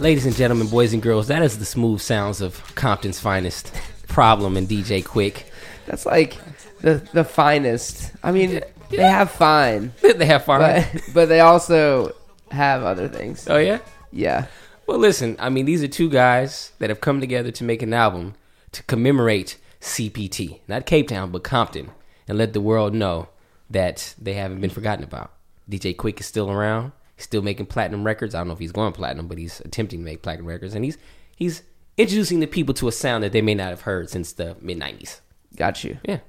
Ladies and gentlemen, boys and girls, that is the smooth sounds of Compton's finest. Problem and DJ Quik. That's like the the finest. I mean, they have fine, they have fun. but but they also have other things. oh yeah. Yeah. Well, listen. I mean, these are two guys that have come together to make an album to commemorate CPT, not Cape Town, but Compton, and let the world know that they haven't been forgotten about. DJ Quik is still around. He's still making platinum records. I don't know if he's going platinum, but he's attempting to make platinum records, and he's he's introducing the people to a sound that they may not have heard since the mid '90s. Got you. Yeah,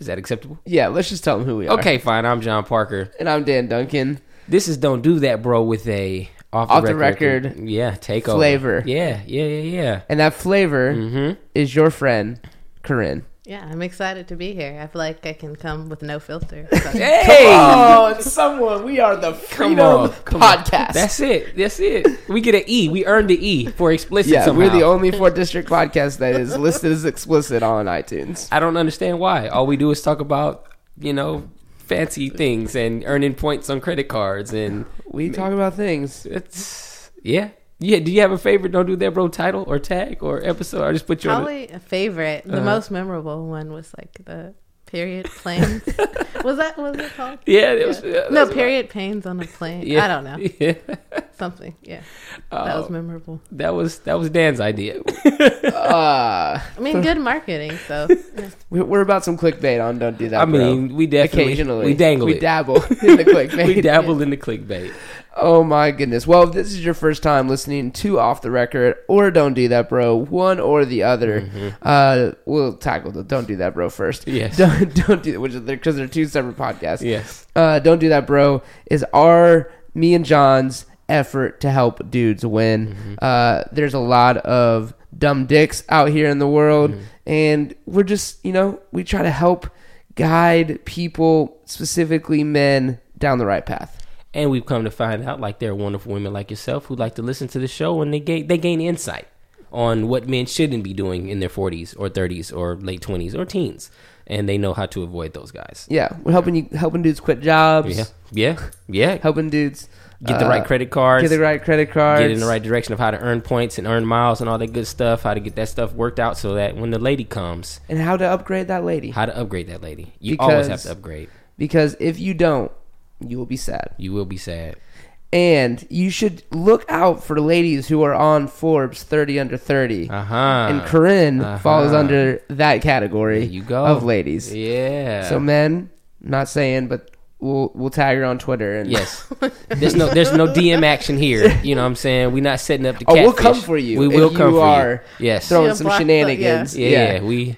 is that acceptable? Yeah. Let's just tell them who we are. Okay, fine. I'm John Parker. And I'm Dan Duncan. This is "Don't Do That, Bro" with a off the, Off the record, record yeah, take flavor. Yeah, yeah, yeah, yeah. And that flavor Mm-hmm. is your friend, Korin. Yeah, I'm excited to be here. I feel like I can come with no filter. So- Hey, Oh, it's someone. We are the Come on, come on. Podcast. That's it. That's it. We get an E. We earned the E for explicit. yeah, somehow. we're the only Forth District podcast that is listed as explicit on iTunes. I don't understand why. All we do is talk about you know fancy things and earning points on credit cards and We talk about things. it's yeah. Yeah, do you have a favorite "Don't Do That, Bro" title or tag or episode? I just put you on. Probably a favorite. The Uh-huh. most memorable one was like the period planes. was that what was it called? Yeah, it was, Yeah. yeah, no, that's period pains on a plane. Yeah. I don't know. Yeah, Something. Yeah. that was Oh. memorable. that was that was Dan's idea. Uh, I mean, good marketing. So yeah. we- we're about some clickbait on Don't Do That. I Bro. mean, we definitely occasionally we dangle we it. dabble in the clickbait. we dabbled in the clickbait. Oh my goodness. Well, if this is your first time listening to Off the Record or Don't Do That Bro, one or the other, uh, we'll tackle the Don't Do That Bro first. Mm-hmm. Yes. Don't, don't do which is because they're two separate podcasts. Yes. Uh, Don't Do That Bro is our, me and John's effort to help dudes win. Mm-hmm. Uh, there's a lot of dumb dicks out here in the world, Mm-hmm. and we're just, you know, we try to help guide people, specifically men, down the right path. And we've come to find out, like there are wonderful women like yourself who like to listen to the show and they gain they gain insight on what men shouldn't be doing in their 40s or 30s or late 20s or teens, and they know how to avoid those guys. Yeah, we're helping you, helping dudes quit jobs. Yeah, yeah, yeah. helping dudes Get the uh, right credit cards. get the right credit cards, Get in the right direction of how to earn points and earn miles and all that good stuff. How to get that stuff worked out so that when the lady comes, and how to upgrade that lady. how to upgrade that lady. You always have to upgrade. Because if you don't, you will be sad. You will be sad. And you should look out for ladies who are on Forbes 30 under 30. Uh huh. and Korin uh-huh. falls under that category There you go. of ladies. Yeah. So men, not saying, but we'll we'll tag her on Twitter and Yes. There's no there's no DM action here. You know what I'm saying? We're not setting up the Oh, we'll come for you We if will come you for are you. Yes. throwing Yeah, some block the- shenanigans. yeah, we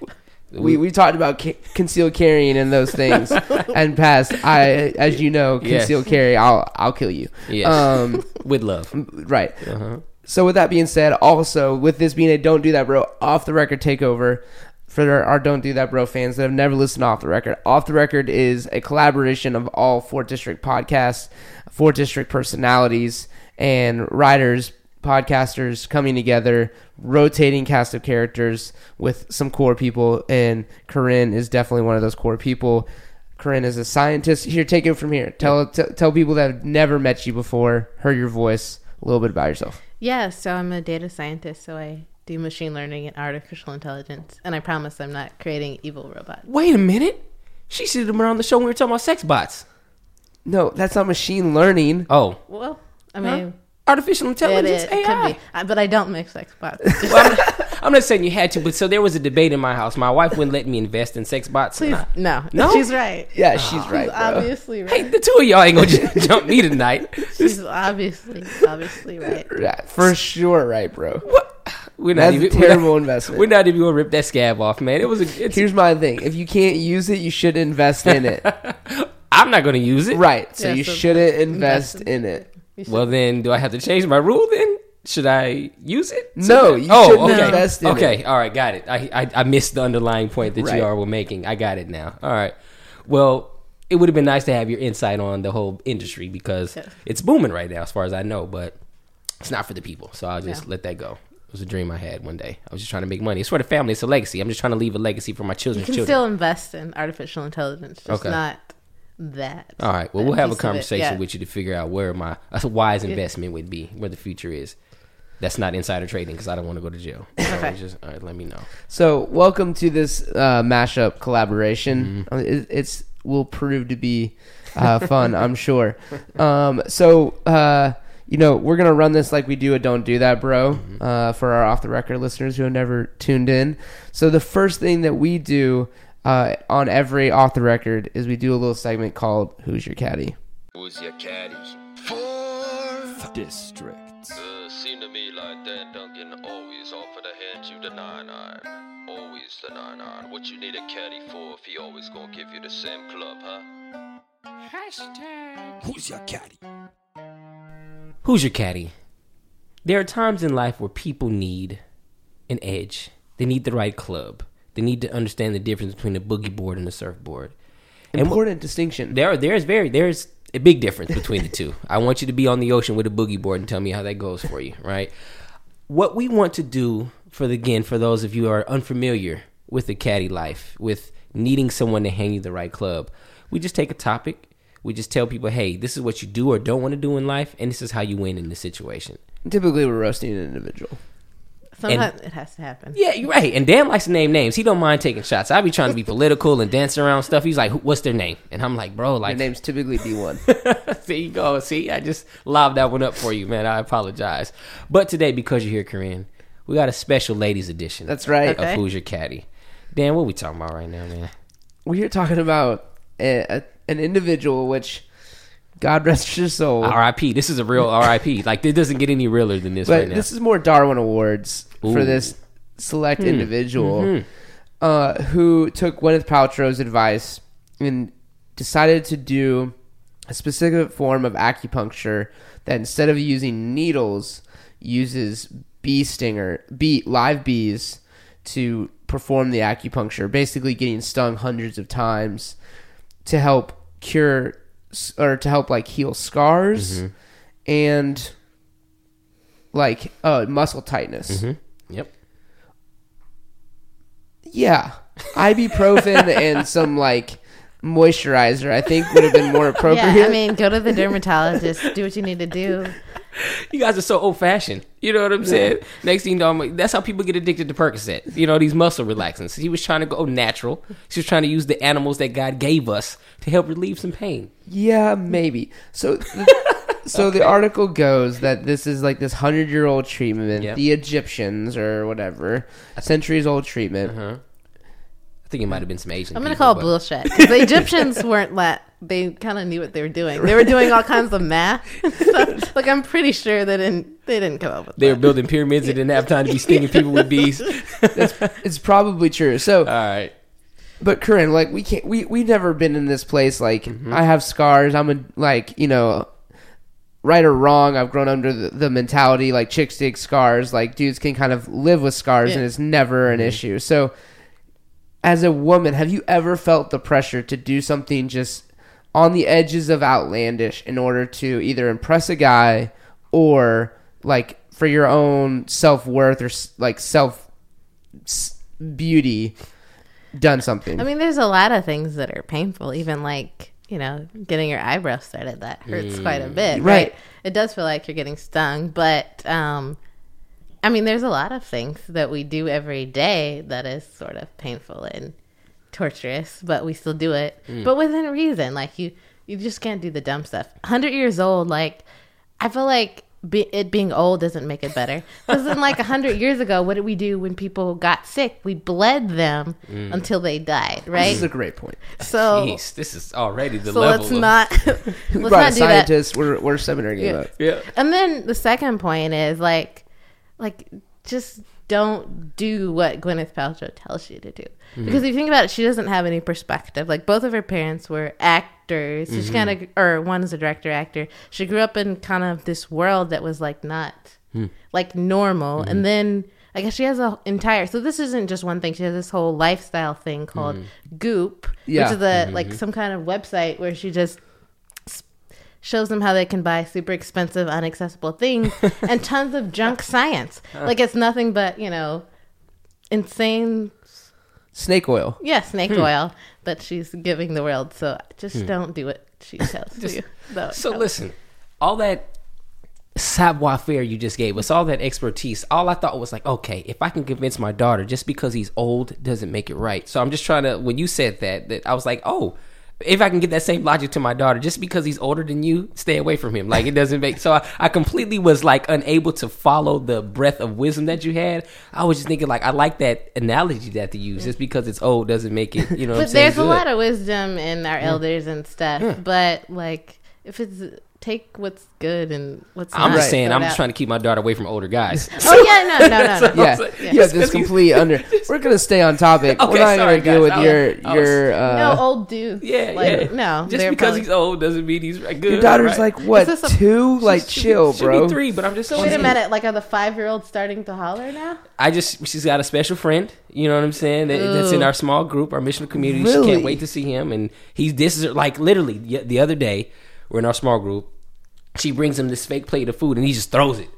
we we talked about ca- concealed carrying and those things and past. I, as you know, Yes. concealed carry. I'll I'll kill you. Yes. Um. with love. Right. Uh-huh. So with that being said, also with this being a "Don't Do That, Bro" off the record takeover for our, "Don't Do That, Bro" fans that have never listened to off the record. Off the record is a collaboration of all Forth District podcasts, Forth District personalities, and writers, podcasters coming together, rotating cast of characters with some core people. And Korin is definitely one of those core people. Korin is a scientist. Here, take it from here. Tell t- tell people that have never met you before, heard your voice, a little bit about yourself. yeah. So I'm a data scientist. So I do machine learning and artificial intelligence. And I promise I'm not creating evil robots. Wait a minute. She should have been on the show when we were talking about sex bots. No, that's not machine learning. Oh. Well, I mean, Artificial intelligence it AI. could be, I- but I don't make sex bots. Well, I'm, I'm not saying you had to, but so there was a debate in my house. My wife wouldn't let me invest in sex bots. Please, no, No? she's right. Yeah, she's right, She's bro. obviously Hey, right. the two of y'all ain't gonna jump me tonight. She's obviously, obviously right. Yeah, for sure, right, bro. What? We're not That's even a we're terrible not- investment. We're not even gonna rip that scab off, man. It was a. It's, Here's my thing: if you can't use it, you should invest in it. I'm not gonna use it. right. So Yeah, you so shouldn't invest invest in it. You should- Well, then, do I have to change my rule? Then should I use it? No, you oh, shouldn't okay. invest in okay, it. all right, got it. I, I I missed the underlying point that Right. you all were making. I got it now. All right. Well, it would have been nice to have your insight on the whole industry because Yes. it's booming right now, as far as I know. But it's not for the people, so I'll just Yeah. let that go. It was a dream I had one day. I was just trying to make money. It's for the family. It's a legacy. I'm just trying to leave a legacy for my you children's can children. still invest in artificial intelligence, just Okay. not that. All right. Well, we'll have a piece of it. conversation Yeah. with you to figure out where my a wise investment would be, where the future is. That's not insider trading because I don't want to go to jail. So Okay. just all right, let me know. So, welcome to this uh, mashup collaboration. Mm-hmm. Uh, It, it's will prove to be uh, fun, I'm sure. Um, so, uh, you know, we're gonna run this like we do a "Don't Do That, Bro" Mm-hmm. uh, for our off the record listeners who have never tuned in. So, the first thing that we do uh, on every off the record is we do a little segment called "Who's Your Caddy." Who's your caddy? Forth district. Uh, seem to me like Dan Duncan always offer to hand you the nine iron. Always the nine iron. What you need a caddy for if he always gonna give you the same club, huh? Hashtag. Who's your caddy? Who's your caddy? There are times in life where people need an edge. They need the right club. They need to understand the difference between a boogie board and a surfboard. And Important distinction. there, there's very, there's a big difference between the two. I want you to be on the ocean with a boogie board and tell me how that goes for you, right? What we want to do for the again, for those of you who are unfamiliar with the caddy life, with needing someone to hand you the right club, we just take a topic. We just tell people, hey, this is what you do or don't want to do in life, and this is how you win in this situation. Typically, we're roasting an individual. Sometimes it has to happen. Yeah, you're right. And Dan likes to name names. He don't mind taking shots. I be trying to be political and dancing around stuff. He's like, "What's their name?" And I'm like, "Bro, Your like, name's typically B1. there you go. See, I just lobbed that one up for you, man. I apologize. But today, because you're here, Korin, we got a special ladies edition. That's right. Of Okay. Who's Your Caddy? Dan, what we talking about right now, man? We're talking about a, a, an individual which, God rest your soul. R.I.P. This is a real R.I.P. Like, it doesn't get any realer than this But right now. this is more Darwin Awards for Ooh. Hmm. this select individual Mm-hmm. uh, who took Gwyneth Paltrow's advice and decided to do a specific form of acupuncture that instead of using needles uses bee stinger bee live bees to perform the acupuncture basically getting stung hundreds of times to help cure or to help like heal scars Mm-hmm. and like uh muscle tightness. Mm-hmm. yep. Yeah. Ibuprofen and some like moisturizer I think would have been more appropriate. Yeah, I mean, go to the dermatologist, do what you need to do. You guys are so old fashioned. You know what I'm saying? Next thing you know, I'm like, that's how people get addicted to Percocet. You know, these muscle relaxants. He was trying to go natural. She was trying to use the animals that God gave us to help relieve some pain. Yeah, maybe. So, the, so the article goes that this is like this hundred year old treatment. Yep. The Egyptians or whatever, centuries old treatment. Uh-huh. I think it might have been some Asian. I'm gonna people, call but- bullshit. 'cause The Egyptians weren't that. They kind of knew what they were doing. They were doing all kinds of math. and stuff. Like I'm pretty sure they didn't. They didn't come up with They were building pyramids They didn't have time to be stinging people with bees. It's probably true. So, All right. but Korin, like we can't. We we never been in this place. Like mm-hmm. I have scars. I'm a like you know. Right or wrong, I've grown under the, the mentality like chick stick scars. Like dudes can kind of live with scars, and it's never an mm-hmm. issue. So, as a woman, have you ever felt the pressure to do something just on the edges of outlandish in order to either impress a guy or like for your own self worth or like self beauty done something? I mean, there's a lot of things that are painful. Even like you know, getting your eyebrows threaded that hurts quite a bit. Right. Right. It does feel like you're getting stung, but um, I mean, there's a lot of things that we do every day that is sort of painful and torturous, but we still do it, but within reason. Like you, you just can't do the dumb stuff. Hundred years old, like I feel like be, it being old doesn't make it better. Because in like a hundred years ago, what did we do when people got sick? We bled them Mm. until they died, Right. This is a great point. So, Jeez, this is already the so level. let's of- not We let's brought not a do that. scientist. We're we're seminaring Yeah. about. Yeah. And then the second point is like, like just don't do what Gwyneth Paltrow tells you to do. Mm-hmm. Because if you think about it, she doesn't have any perspective. Like both of her parents were actors. So Mm-hmm. she kind of, or one is a director actor. She grew up in kind of this world that was like not Hmm. like normal. Mm-hmm. And then I guess she has a entire. So this isn't just one thing. She has this whole lifestyle thing called Mm-hmm. Goop, Yeah. which is a like some kind of website where she just shows them how they can buy super expensive, unaccessible things and tons of junk science. Like it's nothing but, you know, insane, Snake oil. yeah, snake Hmm. oil that she's giving the world. So just don't do what she tells you. That So listen, all that savoir faire you just gave us, all that expertise, all I thought was like, okay, if I can convince my daughter just because he's old doesn't make it right. So I'm just trying to, when you said that, that I was like, oh, if I can get that same logic to my daughter, just because he's older than you, stay away from him. Like it doesn't make. So I, I completely was like unable to follow the breath of wisdom that you had. I was just thinking like I like that analogy that to use. Just because it's old doesn't make it. You know, what I'm But saying, there's a lot of wisdom in our mm-hmm. elders and stuff. But like, if it's take what's good and what's I'm not, just saying, I'm just trying to keep my daughter away from older guys. Oh yeah, no, no, no, no. Yeah, Yeah. yeah, this complete under. We're gonna stay on topic. Okay, We're not sorry, gonna deal guys. with was- your was- your. Uh, no old dudes. Yeah, like, yeah. No, just because probably- he's old doesn't mean he's good. your daughter's right? like what Is this a- two? Like chill, Should bro. be three, but I'm just So saying. wait a minute, like are the five year olds starting to holler now? I just she's got a special friend. You know what I'm saying? That, that's in our small group, our missional community. She can't wait to see him. And he's this is like literally the, the other day we're in our small group. She brings him this fake plate of food and he just throws it.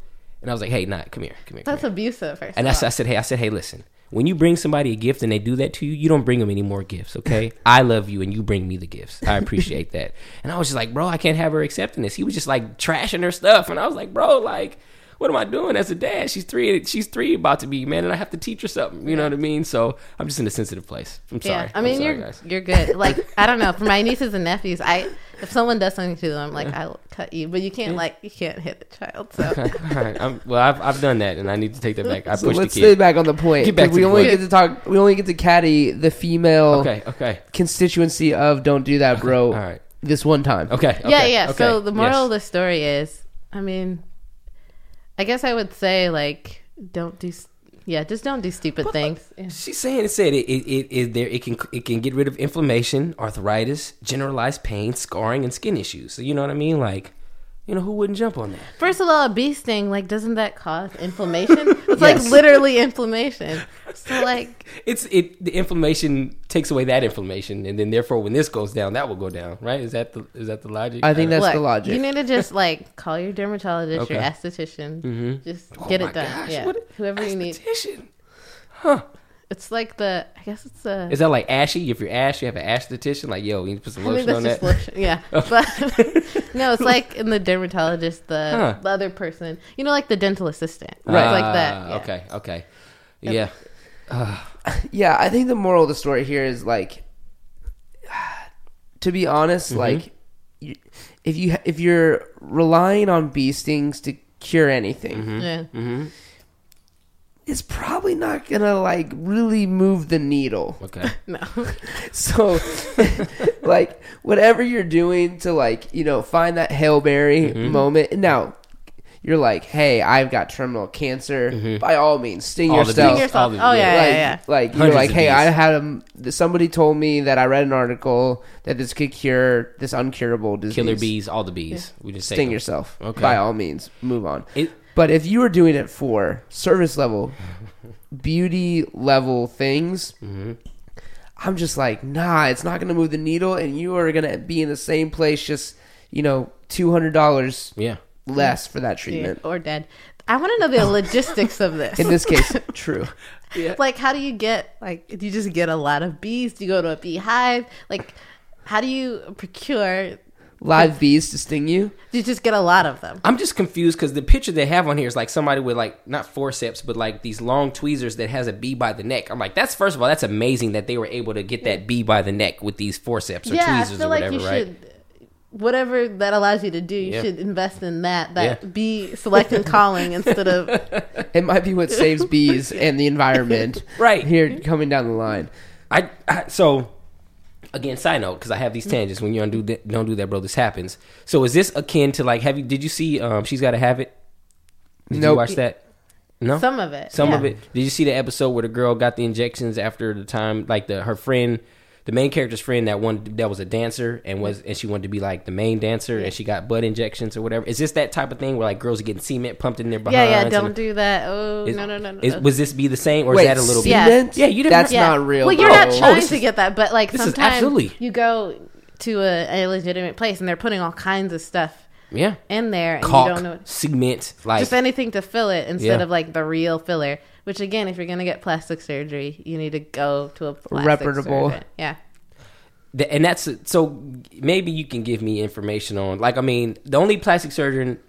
And I was like, hey, nah, come here, come here. Come That's here. abusive. First And that's, I said, hey, I said, hey, listen. When you bring somebody a gift and they do that to you, you don't bring them any more gifts, okay? I love you and you bring me the gifts. I appreciate that. And I was just like, bro, I can't have her accepting this. He was just like trashing her stuff, and I was like, bro, like, what am I doing as a dad? She's three. She's three about to be man, and I have to teach her something. You know what I mean? So I'm just in a sensitive place. I'm sorry. Yeah, I mean sorry, you're guys. you're good. Like I don't know, for my nieces and nephews, I if someone does something to them, like I'll cut you, but you can't like you can't hit a child. So All right, I'm, well, I've, I've done that, and I need to take that back. I So pushed the let's kid. stay back on the point. Get back 'cause to we the only point. get to talk. We only get to caddy the female Okay, okay, constituency of "Don't do that, bro." all right, This one time. okay. okay yeah, yeah. okay, So the moral yes. of the story is, I mean, I guess I would say like don't do, s- yeah, just don't do stupid things. Yeah. She's saying it said it it, it, it there it can it can get rid of inflammation, arthritis, generalized pain, scarring, and skin issues. So you know what I mean? Like, you know, who wouldn't jump on that? First of all, a bee sting, like, doesn't that cause inflammation? It's Yes. like literally inflammation. So like, It's it the inflammation takes away that inflammation, and then therefore when this goes down, that will go down, right? Is that the is that the logic? I think that's look, the logic. you need to just like call your dermatologist, your Okay. esthetician, mm-hmm. just Oh get my it done. gosh, yeah, what- whoever you need. esthetician. It's like the, I guess it's the. Is that like ashy? If you're ash, you have an esthetician. Like, yo, you need to put some I think lotion that's on just that. lotion. Yeah, but no, it's like in the dermatologist, the, Huh. the other person, you know, like the dental assistant, right? like that. Ah, yeah. Okay, okay, yeah. yeah, I think the moral of the story here is like, to be honest, Mm-hmm. like, if you if you're relying on bee stings to cure anything, Mm-hmm. Yeah. It's probably not gonna like really move the needle. Okay. No. So, like, whatever you're doing to like, you know, find that Halle Berry Mm-hmm. moment. Now, you're like, hey, I've got terminal cancer. By all means, sting Mm-hmm. All the yourself. bees. yourself. All Oh yeah, yeah. yeah, like, yeah. like you're like, hey, bees. I had a somebody told me that I read an article that this could cure this uncurable disease. Killer bees, all the bees. We just Sting them. yourself. Okay. By all means, move on. It- but if you were doing it for service level, beauty level things, Mm-hmm. I'm just like, nah, it's not going to move the needle, and you are going to be in the same place, just you know, two hundred dollars Yeah. less for that Yeah, treatment. or dead. I want to know the logistics of this. In this case, true. like, how do you get like? Do you just get a lot of bees? Do you go to a beehive? Like, how do you procure? Live bees to sting you. You just get a lot of them? I'm just confused because the picture they have on here is like somebody with like not forceps, but like these long tweezers that has a bee by the neck. I'm like, that's first of all, that's amazing that they were able to get that bee by the neck with these forceps or yeah, I tweezers feel or like whatever, you right? should whatever that allows you to do, you Yeah. should invest in that. That Yeah. be selecting calling instead of It might be what saves bees and the environment. Right. here coming down the line. I, I so again, side note because I have these tangents. When you don't do that, don't do that, bro. This happens. So is this akin to like? Have you? Did you see? Um, she's got to have it. Did you watch that? No. some of it. Some yeah. of it. Did you see the episode where the girl got the injections after the time, like the her friend, the main character's friend that one that was a dancer and was and she wanted to be like the main dancer and she got butt injections or whatever. Is this that type of thing where like girls are getting cement pumped in their behind? Yeah, yeah. Don't do that. Oh is- no, no, no, no. is- was this be the same or Wait, is that a little Yeah. bit? Yeah, you didn't- That's Yeah. not real. Well, you're bro. not trying this to is- get that, but like sometimes absolutely- you go to a, a legitimate place and they're putting all kinds of stuff Yeah. in there, and Caulk, you don't know cement, like just anything to fill it instead Yeah. of like the real filler. Which again, if you're gonna get plastic surgery, you need to go to a plastic Reputable. surgeon. Yeah. Th- and that's so maybe you can give me information on like I mean the only plastic surgeon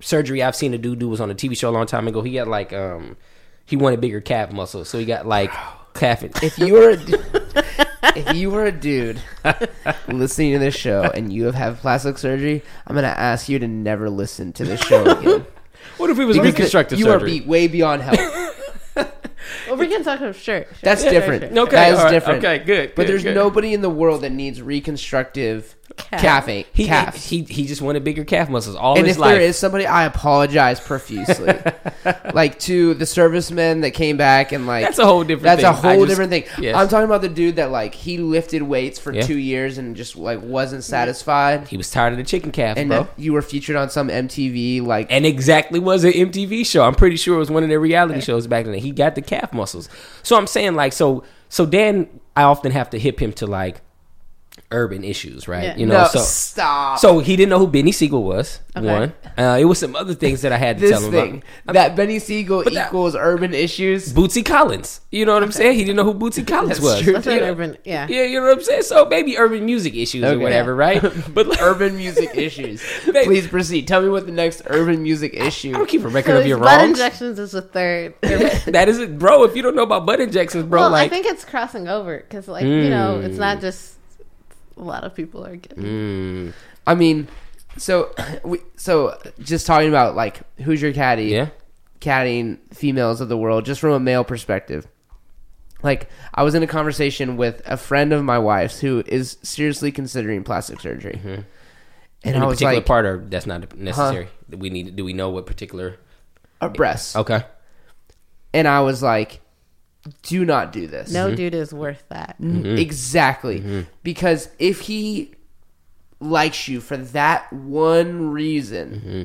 surgery I've seen a dude do was on a TV show a long time ago. He had like um he wanted bigger calf muscles, so he got like calf. If you were a, du- if you were a dude listening to this show and you have had plastic surgery, I'm gonna ask you to never listen to this show again. what if it was Because reconstructive you surgery? are be, way beyond help. Well, we can reconstructive, sure. sure. That's sure, different. sure. Okay, that is all right, different. okay, good, But good, there's good. nobody in the world that needs reconstructive calfing, he, calves. he he just wanted bigger calf muscles all and his if life. there is somebody, I apologize profusely. like to the servicemen that came back and like That's a whole different That's a thing. I whole just- different thing. yes. I'm talking about the dude that like he lifted weights for Yeah. two years and just like wasn't satisfied. he was tired of the chicken calf, and bro. you were featured on some MTV like and exactly was an MTV show. I'm pretty sure it was one of their reality shows back then. He got the calf muscles. So I'm saying like so so Dan I often have to hip him to like urban issues, right? Yeah. You know, no, so stop. so he didn't know who Benny Siegel was. Okay. One, uh, it was some other things that I had to this tell him thing about. that Benny Siegel But that- equals urban issues. Bootsy Collins. You know what I'm saying? He didn't know who Bootsy Collins That's was. true, That's You an know? urban. Yeah. Yeah, you know what I'm saying? So maybe urban music issues or Okay. whatever, right? But like, urban music issues. Babe. Please proceed. Tell me what the next urban music issue. I don't keep a record So of his your butt wrongs. injections is the third. that is it, bro. If you don't know about butt injections, bro, well, like I think it's crossing over because, like, you know, it's Mm. not just a lot of people are getting. mm, I mean, so we so just talking about like who's your caddy? yeah. caddying females of the world just from a male perspective. Like I was in a conversation with a friend of my wife's who is seriously considering plastic surgery, and Any I was particular like, part, or that's not necessary. Do we need? Do we know what particular? "A breasts," Okay. and I was like, "Do not do this." No dude is worth that. Mm-hmm. exactly, because if he likes you for that one reason, Mm-hmm.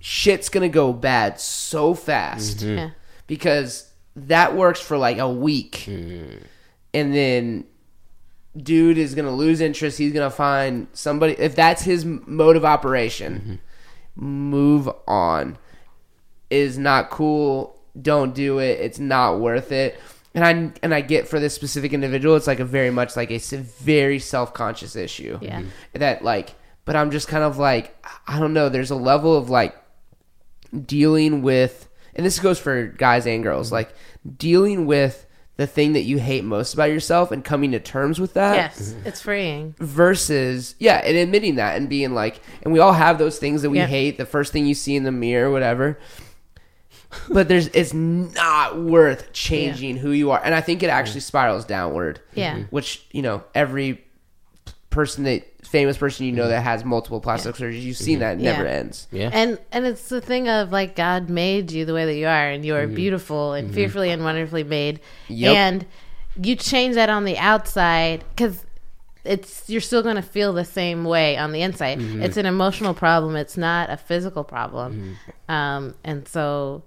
shit's gonna go bad so fast. Mm-hmm. Yeah. because that works for like a week and then dude is gonna lose interest he's gonna find somebody if that's his mode of operation move on is not cool don't do it it's not worth it and i and i get for this specific individual it's like a very much like a very self-conscious issue Yeah. Mhm. that like but i'm just kind of like i don't know there's a level of like dealing with and this goes for guys and girls Mm-hmm. like dealing with the thing that you hate most about yourself and coming to terms with that Yes, it's freeing. versus yeah and admitting that and being like and we all have those things that we Yeah. hate the first thing you see in the mirror whatever but there's it's not worth changing who you are and i think it actually mm. spirals downward Yeah. Mm-hmm. which you know every person that famous person you know mm-hmm. that has multiple plastic surgeries you've seen that it Yeah. never ends Yeah. And and it's the thing of like God made you the way that you are, and you are mm-hmm. beautiful and fearfully and wonderfully made. Yep. And you change that on the outside because it's you're still going to feel the same way on the inside. It's an emotional problem. It's not a physical problem. Um, and so,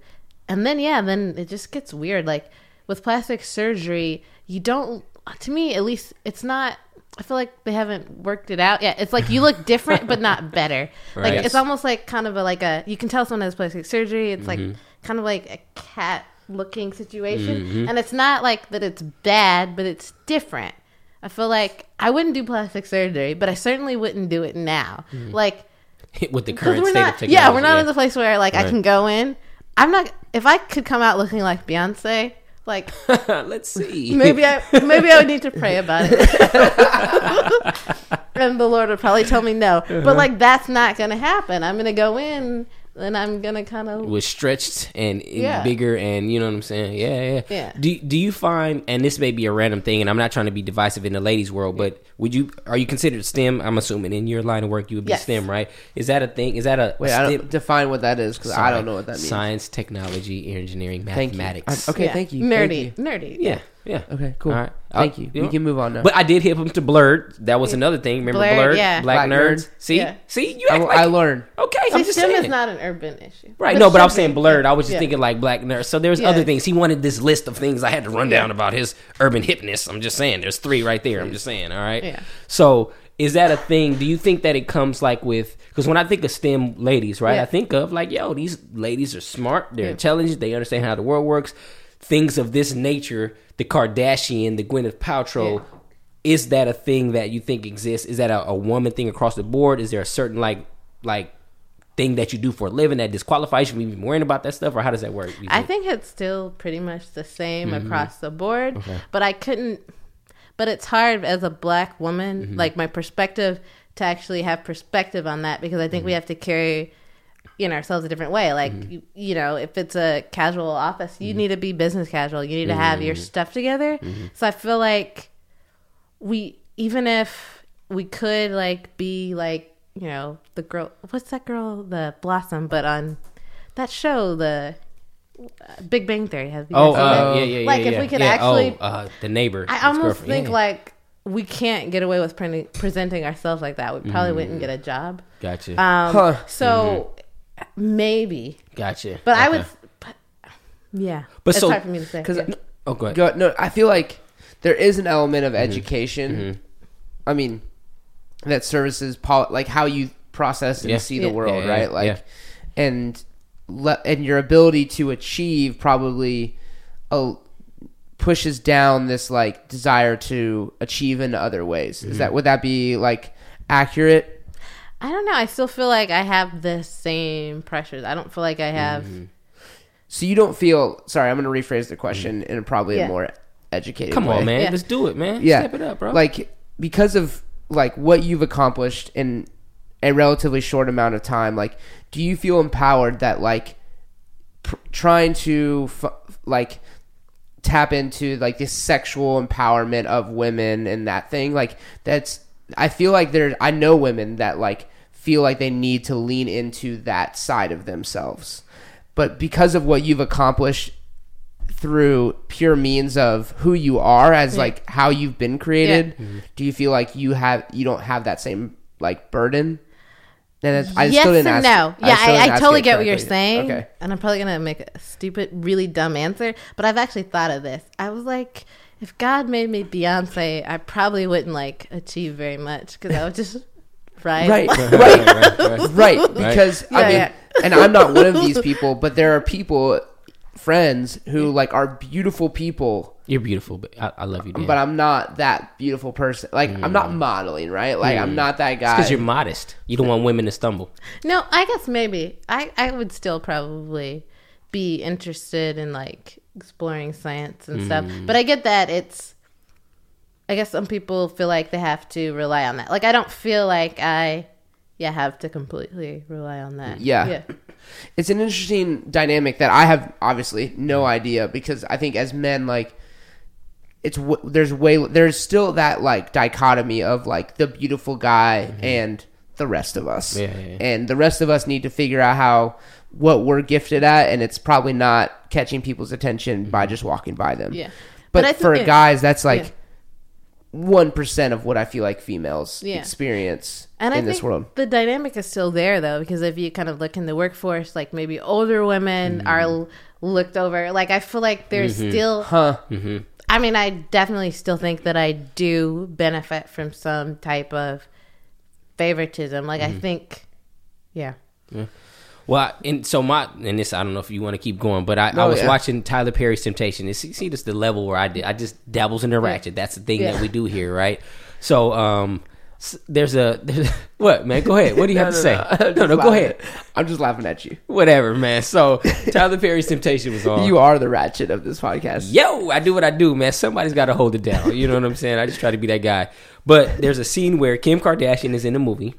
and then yeah, then it just gets weird. Like with plastic surgery, you don't. To me, at least, it's not. I feel like they haven't worked it out. Yeah, it's like you look different, but not better. Like it's almost like kind of a like a. You can tell someone has plastic surgery. It's like mm-hmm. kind of like a cat looking situation, mm-hmm. and it's not like that. It's bad, but it's different. I feel like I wouldn't do plastic surgery, but I certainly wouldn't do it now. Mm-hmm. Like With the current state not, of technology. yeah, we're not in the place where like I can go in. I'm not. If I could come out looking like Beyonce, Like Let's see. maybe I maybe I would need to pray about it. and the Lord would probably tell me no. Uh-huh. But like that's not gonna happen. I'm gonna go in and I'm gonna kind of was stretched and, and Yeah. bigger and you know what I'm saying? Yeah, yeah. Yeah. Do do you find and this may be a random thing and I'm not trying to be divisive in the ladies world, but would you are you considered STEM? I'm assuming in your line of work you would be Yes. STEM, right? Is that a thing? Is that a Wait, a I STEM don't define what that is because I don't know what that means. Science, technology, engineering, Thank you. mathematics. I- okay, yeah. thank you. Nerdy, Thank you. nerdy. Yeah, yeah. Okay, cool. All right. Thank you. you We can move on now. But I did hit him to Blerd. That was another thing. Remember Blerd, Blerd? yeah. Black, Black nerds. Nerd. See, Yeah. see, you I, like I learned. Okay, See, I'm just STEM saying. is not an urban issue. Right, But no, but I was saying be. blerd. I was just Yeah. thinking like black nerd. So there's Yeah. other things. He wanted this list of things I had to run down about his urban hipness. I'm just saying, there's three right there. I'm just saying, all right. Yeah. So is that a thing? Do you think that it comes like with? Because when I think of STEM ladies, right, Yeah. I think of like, yo, these ladies are smart. They're intelligent. They understand how the world works. Things of this nature, the Kardashian, the Gwyneth Paltrow. Yeah. Is that a thing that you think exists? Is that a, a woman thing across the board? Is there a certain like like thing that you do for a living that disqualifies you from even worrying about that stuff, or how does that work? you I think it's still pretty much the same Mm-hmm. across the board, but I couldn't. But it's hard as a black woman, Mm-hmm. like my perspective, to actually have perspective on that because I think Mm-hmm. we have to carry, know, ourselves a different way. Like, Mm-hmm. you, you know, if it's a casual office, you need to be business casual. You need to have Mm-hmm. your stuff together. So I feel like we, even if we could like be like, you know, the girl. What's that girl? The Blossom, but on that show, the uh, Big Bang Theory has. Oh, uh, yeah, yeah, yeah. Like, if yeah. we could Yeah, actually- oh, uh, the neighbor. I almost think Yeah. like we can't get away with printing, presenting ourselves like that. We probably Mm. wouldn't get a job. Gotcha. Um, Huh. So maybe, gotcha. but I would. But, yeah, But it's so- hard for me to say. 'cause- yeah. Oh, go ahead. Go, no, I feel like there is an element Mm-hmm. of education. I mean, that services pol- like how you process and Yeah. see the Yeah. world, Yeah, yeah, right? Like, yeah. and le- and your ability to achieve probably uh, pushes down this like desire to achieve in other ways. Mm-hmm. Is that would that be like accurate? I don't know. I still feel like I have the same pressures. I don't feel like I have. Mm-hmm. So you don't feel sorry. I'm going to rephrase the question in probably Yeah. a more educated. Come way. on, man. Yeah. Let's do it, man. yeah Step it up, bro. like because of like what you've accomplished in a relatively short amount of time like do you feel empowered that like pr- trying to f- like tap into like this sexual empowerment of women and that thing like that's i feel like there i know women that like feel like they need to lean into that side of themselves but because of what you've accomplished through pure means of who you are as like how you've been created mm-hmm. do you feel like you have you don't have that same like burden and it's, I yes still didn't and ask, no. Yeah, still I, I, totally it get what you're saying. okay And I'm probably gonna make a stupid, really dumb answer, but I've actually thought of this. I was like, if God made me Beyonce, I probably wouldn't like achieve very much because I would just right, right right, right right, right. right. because Yeah, i mean yeah. and i'm not one of these people but there are people friends who like are beautiful people. You're beautiful, but I, I love you, Dan. but i'm not that beautiful person. Like i'm not mm. modeling right? Like i'm mm. not that guy. because you're modest. You don't want women to stumble. No, I guess maybe. I I would still probably be interested in like exploring science and stuff. Mm. But I get that it's I guess some people feel like they have to rely on that. Like I don't feel like I yeah have to completely rely on that. Yeah. Yeah. it's an interesting dynamic that I have obviously no idea because I think as men like it's w- there's way there's still that like dichotomy of like the beautiful guy and the rest of us Yeah, yeah, yeah. and the rest of us need to figure out how what we're gifted at and it's probably not catching people's attention by mm-hmm. just walking by them Yeah. but, But for think- guys that's like Yeah. one of what I feel like females Yeah. experience And in I this think world the dynamic is still there though, because if you kind of look in the workforce, like maybe older women mm-hmm. are l- looked over. Like I feel like there's mm-hmm. still huh I mean, I definitely still think that I do benefit from some type of favoritism. Like, I think, yeah. Well, I- and so my and this I don't know if you want to keep going, but I, I was yeah. watching Tyler Perry's Temptation. And see, see, this the level where I did. I just dabbles in the ratchet. That's the thing Yeah. that we do here, right? So, um, there's a there's, what man? Go ahead. What do you have to say? I'm No, no, go ahead. I'm just laughing at you. Whatever, man. So Tyler Perry's Temptation was on. You are the ratchet of this podcast. Yo, I do what I do, man. Somebody's got to hold it down. You know what I'm saying? I just try to be that guy. But there's a scene where Kim Kardashian is in a movie,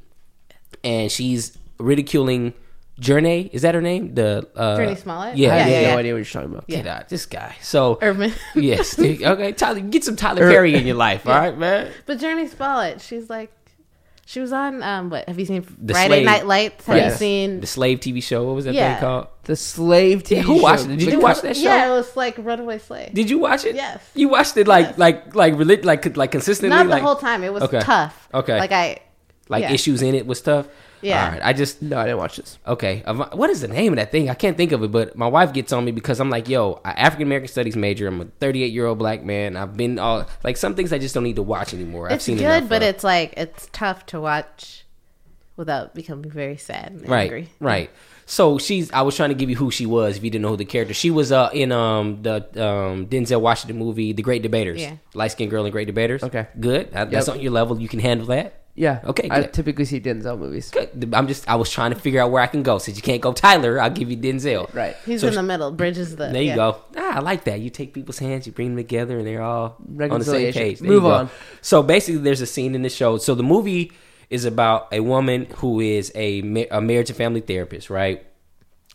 and she's ridiculing Jurnee. Is that her name? The uh, Jurnee Smollett? Yeah, I yeah, have yeah. no idea what you're talking about. Get out, this guy. So Urban. yes, okay. Tyler, get some Tyler Perry in your life, all right, man. But Jurnee Smollett, she's like, she was on um what? Have you seen The Friday Slave. Night Lights? Have Yes. you seen? The Slave TV show. What was that Yeah. thing called? The slave TV. Yeah, who watched show. it? Did The you co- watch that show? Yeah, it was like Runaway Slave. Did you watch it? Yes. You watched it like Yes. like like relig- like like consistently. Not the like, whole time. It was Okay. tough. Okay. Like I. like yeah. issues in it was tough. Yeah. All right. I just No, I didn't watch this. Okay, um, what is the name of that thing? I can't think of it, but my wife gets on me because I'm like, yo, African American studies major. I'm a 38 year old black man. I've been all like some things I just don't need to watch anymore. I've It's seen good, but of. it's like it's tough to watch without becoming very sad and right, angry. right. So she's. I was trying to give you who she was if you didn't know who the character. She was uh in um the um Denzel Washington movie The Great Debaters. Yeah. light skinned girl in Great Debaters. Okay. good. Uh, That's on your level. You can handle that. Yeah. Okay, I good. typically see Denzel movies. Good. I'm just. I was trying to figure out where I can go. Since you can't go Tyler, I'll give you Denzel. Right. He's So in she- the middle. Bridges the. There you yeah. go. Ah, I like that. You take people's hands, you bring them together, and they're all on the same page. There Move on. So basically, there's a scene in the show. So the movie is about a woman who is a, a marriage and family therapist, right?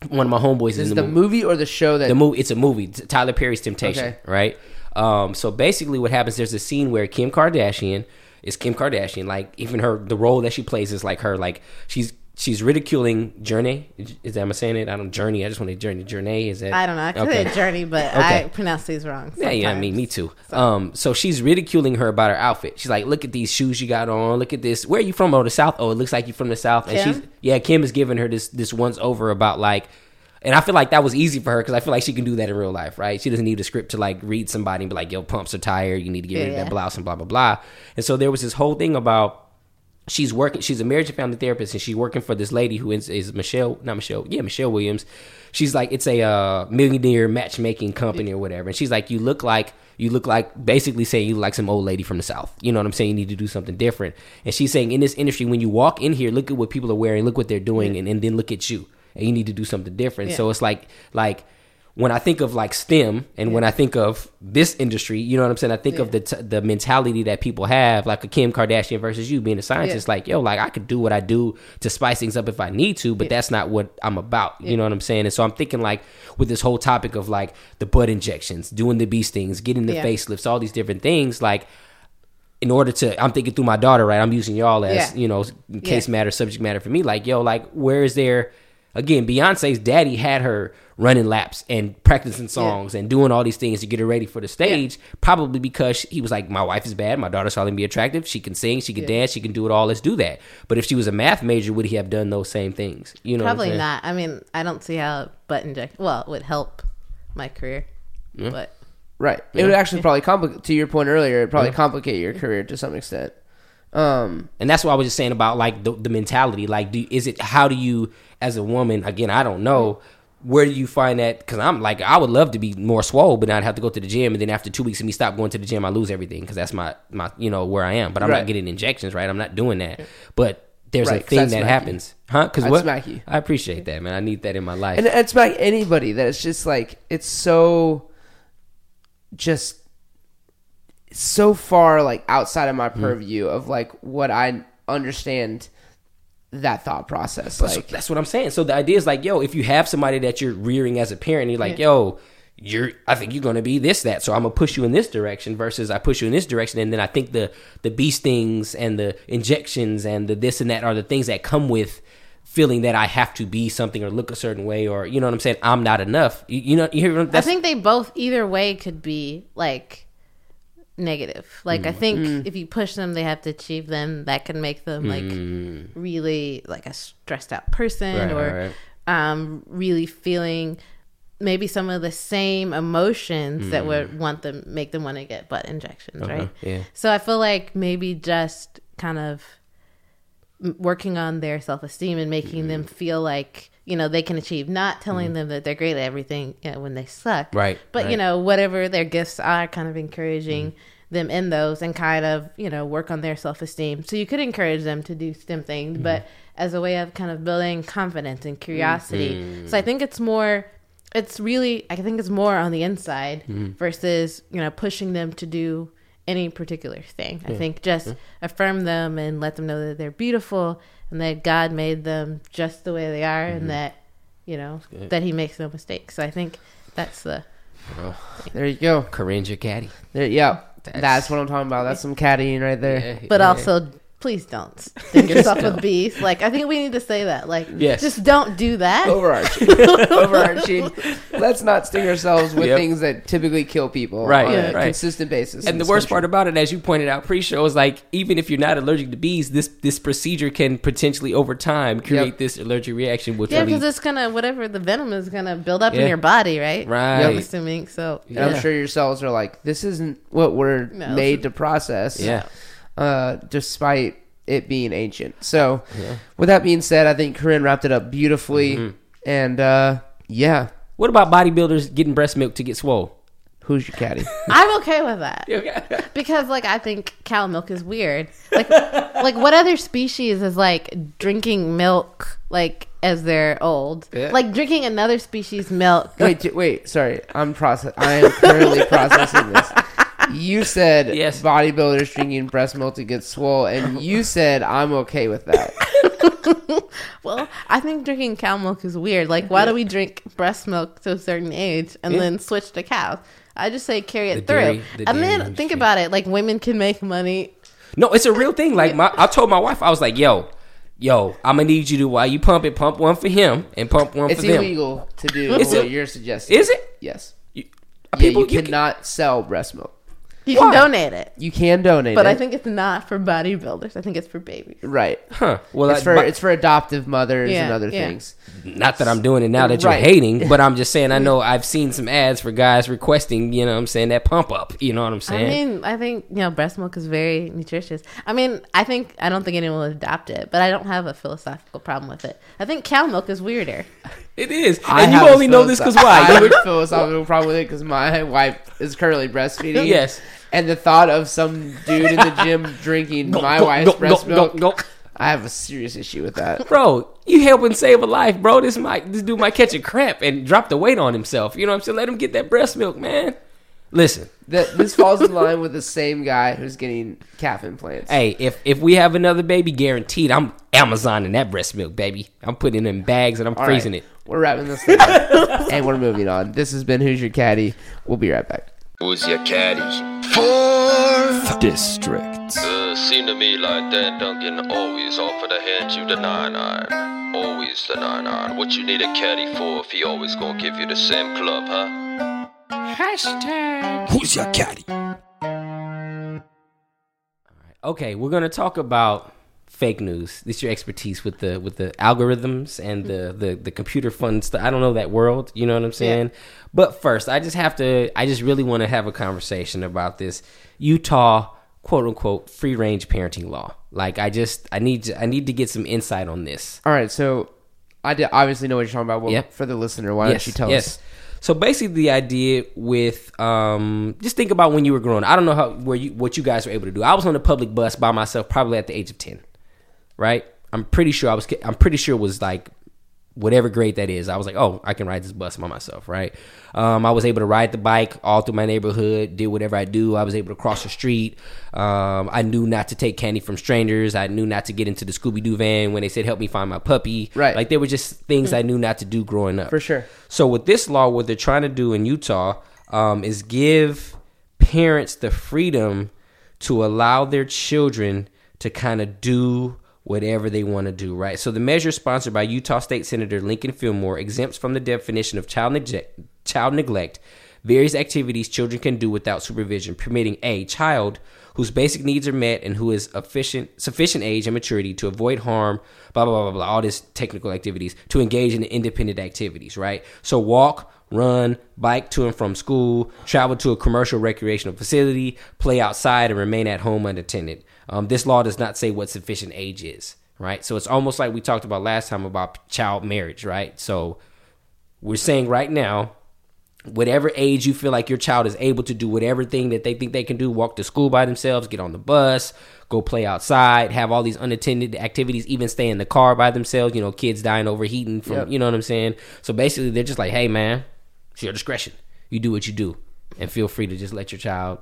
One of my homeboys is Is in the the, movie. movie or the show that The movie. It's a movie. T- Tyler Perry's Temptation, Okay. right? Um, so basically, what happens? There's a scene where Kim Kardashian is Kim Kardashian. Like even her, the role that she plays is like her. Like she's she's ridiculing Jurnee. Is that am I saying it? I don't Jurnee. I just want to Jurnee. Jurnee is that? I don't know. I could Okay. say Jurnee, but Okay. I pronounce these wrong. Yeah, yeah, I mean, me too. Um, so she's ridiculing her about her outfit. She's like, "Look at these shoes you got on. Look at this. Where are you from? Oh, the South. Oh, it looks like you're from the South." And Kim? she's yeah, Kim is giving her this this once over about like, and I feel like that was easy for her because I feel like she can do that in real life, right? She doesn't need a script to like read somebody and be like, "Yo, pumps are tired. You need to get rid of Yeah. that blouse and blah blah blah." And so there was this whole thing about she's working she's a marriage and family therapist and she's working for this lady who is, is michelle not michelle yeah michelle williams she's like it's a uh, millionaire matchmaking company or whatever and she's like you look like you look like basically saying you look like some old lady from the south you know what i'm saying you need to do something different and she's saying in this industry when you walk in here look at what people are wearing look what they're doing and, and then look at you and you need to do something different Yeah. so it's like like when I think of like STEM and when I think of this industry, you know what I'm saying? I think of the t- the mentality that people have, like a Kim Kardashian versus you being a scientist. Yeah. Like, yo, like I could do what I do to spice things up if I need to, but that's not what I'm about. You know what I'm saying? And so I'm thinking like with this whole topic of like the butt injections, doing the bee stings, getting the Yeah. facelifts, all these different things, like in order to i'm thinking through my daughter right i'm using y'all as Yeah. you know case Yeah. matter subject matter for me like yo like where is there again beyonce's daddy had her running laps and practicing songs and doing all these things to get her ready for the stage probably because he was like my wife is bad. My daughter's saw me be attractive. She can sing. She can dance. She can do it all. Let's do that. But if she was a math major would he have done those same things? You know what I'm Probably not. I mean, I don't see how butt inject. Well, it would help my career, but Right. It would actually probably complicate. To your point earlier, it'd probably complicate your career to some extent. Um, and that's what I was just saying about like the, the mentality. Like, do is it how do you as a woman? Again, I don't know. Where do you find that? Because I'm like, I would love to be more swole, but I'd have to go to the gym, and then after two weeks of me stop going to the gym, I lose everything because that's my my you know where I am. But I'm Right. not getting injections, right? I'm not doing that. But there's Right, a thing that happens, huh? Because what? smack you. I appreciate that, man. I need that in my life. and it's about anybody that it's just like it's so just so far like outside of my Hmm. purview of like what I understand that thought process. That's, Like that's what I'm saying. So the idea is like, yo, if you have somebody that you're rearing as a parent, you're like, yo, you're I think you're gonna be this, that. So I'm gonna push you in this direction versus I push you in this direction and then I think the the bee stings and the injections and the this and that are the things that come with feeling that I have to be something or look a certain way or you know what I'm saying, I'm not enough. You, you know you hear I think they both either way could be like negative. Like I Mm. think if you push them, they have to achieve them. That can make them like really like a stressed out person Mm. Right, or right, um really feeling maybe some of the same emotions that would want them make them want to get butt injections, right? Mm. yeah. So I feel like maybe just kind of working on their self esteem and making them Mm-hmm. feel like you know they can achieve. Not telling mm-hmm. them that they're great at everything you know, when they suck, Right, But you know whatever their gifts are, kind of encouraging mm-hmm. them in those and kind of you know work on their self esteem. So you could encourage them to do STEM things, but mm-hmm. as a way of kind of building confidence and curiosity. So I think it's more. It's really, I think it's more on the inside versus you know pushing them to do any particular thing. I think just affirm them and let them know that they're beautiful and that God made them just the way they are and mm-hmm. that you know that He makes no mistakes. So I think that's the There you go. Korin's your caddy. There, yeah, that's, That's- what I'm talking about. That's some caddying right there. but also please don't sting yourself with bees. Like I think we need to say that. Like Yes. just don't do that. Overarching, overarching. Let's not sting ourselves with Yep. things that typically kill people Right, on yeah, a right. consistent basis. And the worst country. part about it, as you pointed out pre-show, is like even if you're not allergic to bees, this this procedure can potentially over time create Yep. this allergic reaction, which Yeah, really because it's gonna whatever the venom is gonna build up Yeah. in your body, right? Right. I'm assuming so. And I'm sure your cells are like, this isn't what we're No, made this to process. Yeah. Uh, despite it being ancient. So, with that being said, I think Korin wrapped it up beautifully. Mm-hmm. And uh, yeah, What about bodybuilders getting breast milk to get swole? who's your caddy? I'm okay with that because, like, I think cow milk is weird. Like, like what other species is like drinking milk like as they're old? Like drinking another species' milk. wait, wait. Sorry, I'm process. I am currently processing this. You said Yes. bodybuilders drinking breast milk to get swole, and you said I'm okay with that. Well, I think drinking cow milk is weird. Like, why do we drink breast milk to a certain age and then switch to cows? I just say carry it The dairy- through. the and then industry. think about it. Like, women can make money. No, it's a real thing. Like my, I told my wife, I was like, "Yo, yo, I'm gonna need you to while you pump it, pump one for him and pump one It's for them." It's illegal to do Is what it? you're suggesting. Is it? Yes. You, Yeah, people, you you can- cannot sell breast milk. You Why? can donate it. You can donate But it. I think it's not for bodybuilders. I think it's for babies. right. huh? Well, It's I- for but- it's for adoptive mothers and other yeah. things. not that I'm doing it now that you're Right. hating, but I'm just saying I know I've seen some ads for guys requesting, you know, what I'm saying that pump up. You know what I'm saying? I saying? mean, I think you know breast milk is very nutritious. I mean, I think I don't think anyone will adopt it, but I don't have a philosophical problem with it. I think cow milk is weirder. It is, I and you only know this because why? I have a philosophical problem with it because my wife is currently breastfeeding. Yes. And the thought of some dude in the gym drinking my go, wife's go, breast go, milk, go, go. I have a serious issue with that. bro, you helping save a life, bro. This might this dude might catch a cramp and drop the weight on himself. You know what I'm saying? Let him get that breast milk, man. Listen, That this falls in line with the same guy who's getting calf implants. hey, if if we have another baby, guaranteed, I'm Amazoning that breast milk, baby. I'm putting it in bags and I'm All freezing right, it. We're wrapping this thing up, and we're moving on. This has been Who's Your Caddy. We'll be right back. Who's your caddy? Forth district. Uh, seem to me like Dan Duncan always offer to hand you the nine iron. Always the nine iron. What you need a caddy for if he always gonna give you the same club, huh? Hashtag. Who's your caddy? Okay, we're gonna talk about fake news. This is your expertise with the with the algorithms and the the, the computer fun stuff. I don't know that world, you know what I'm saying? But first, I just have to. I just really want to have a conversation about this Utah quote unquote free range parenting law. Like, I just I need to, I need to get some insight on this. All right, so I did obviously know what you're talking about. Well, Yep. For the listener, why don't you tell us? So basically, the idea with um, just think about when you were growing. I don't know how where you what you guys were able to do. I was on a public bus by myself, probably at the age of ten, right? I'm pretty sure I was. I'm pretty sure it was like whatever grade that is. I was like, oh, I can ride this bus by myself, right? Um, I was able to ride the bike all through my neighborhood, did whatever I do. I was able to cross the street. Um, I knew not to take candy from strangers. I knew not to get into the Scooby Doo van when they said, help me find my puppy. Right. Like, there were just things I knew not to do growing up. For sure. So with this law, what they're trying to do in Utah um, is give parents the freedom to allow their children to kind of do whatever they want to do, right? So the measure sponsored by Utah State Senator Lincoln Fillmore exempts from the definition of child neglect, child neglect various activities children can do without supervision, permitting a child whose basic needs are met and who is efficient, sufficient age and maturity to avoid harm, blah, blah, blah, blah, blah, all these technical activities, to engage in independent activities, right? So walk, run, bike to and from school, travel to a commercial recreational facility, play outside, and remain at home unattended. Um, this law does not say what sufficient age is, right? So it's almost like we talked about last time about child marriage, right? So we're saying right now, whatever age you feel like your child is able to do whatever thing that they think they can do walk to school by themselves get on the bus go play outside have all these unattended activities even stay in the car by themselves you know kids dying overheating from Yep. you know what i'm saying so basically they're just like hey man it's your discretion you do what you do and feel free to just let your child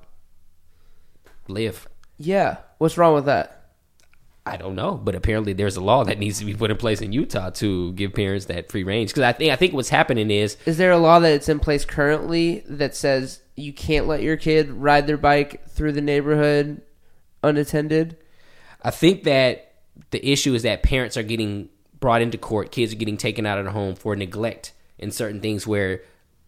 live Yeah. What's wrong with that? I don't know, but apparently there's a law that needs to be put in place in Utah to give parents that free range. Because I think I think what's happening is Is there a law that it's in place currently that says you can't let your kid ride their bike through the neighborhood unattended? I think that the issue is that parents are getting brought into court, kids are getting taken out of the home for neglect in certain things where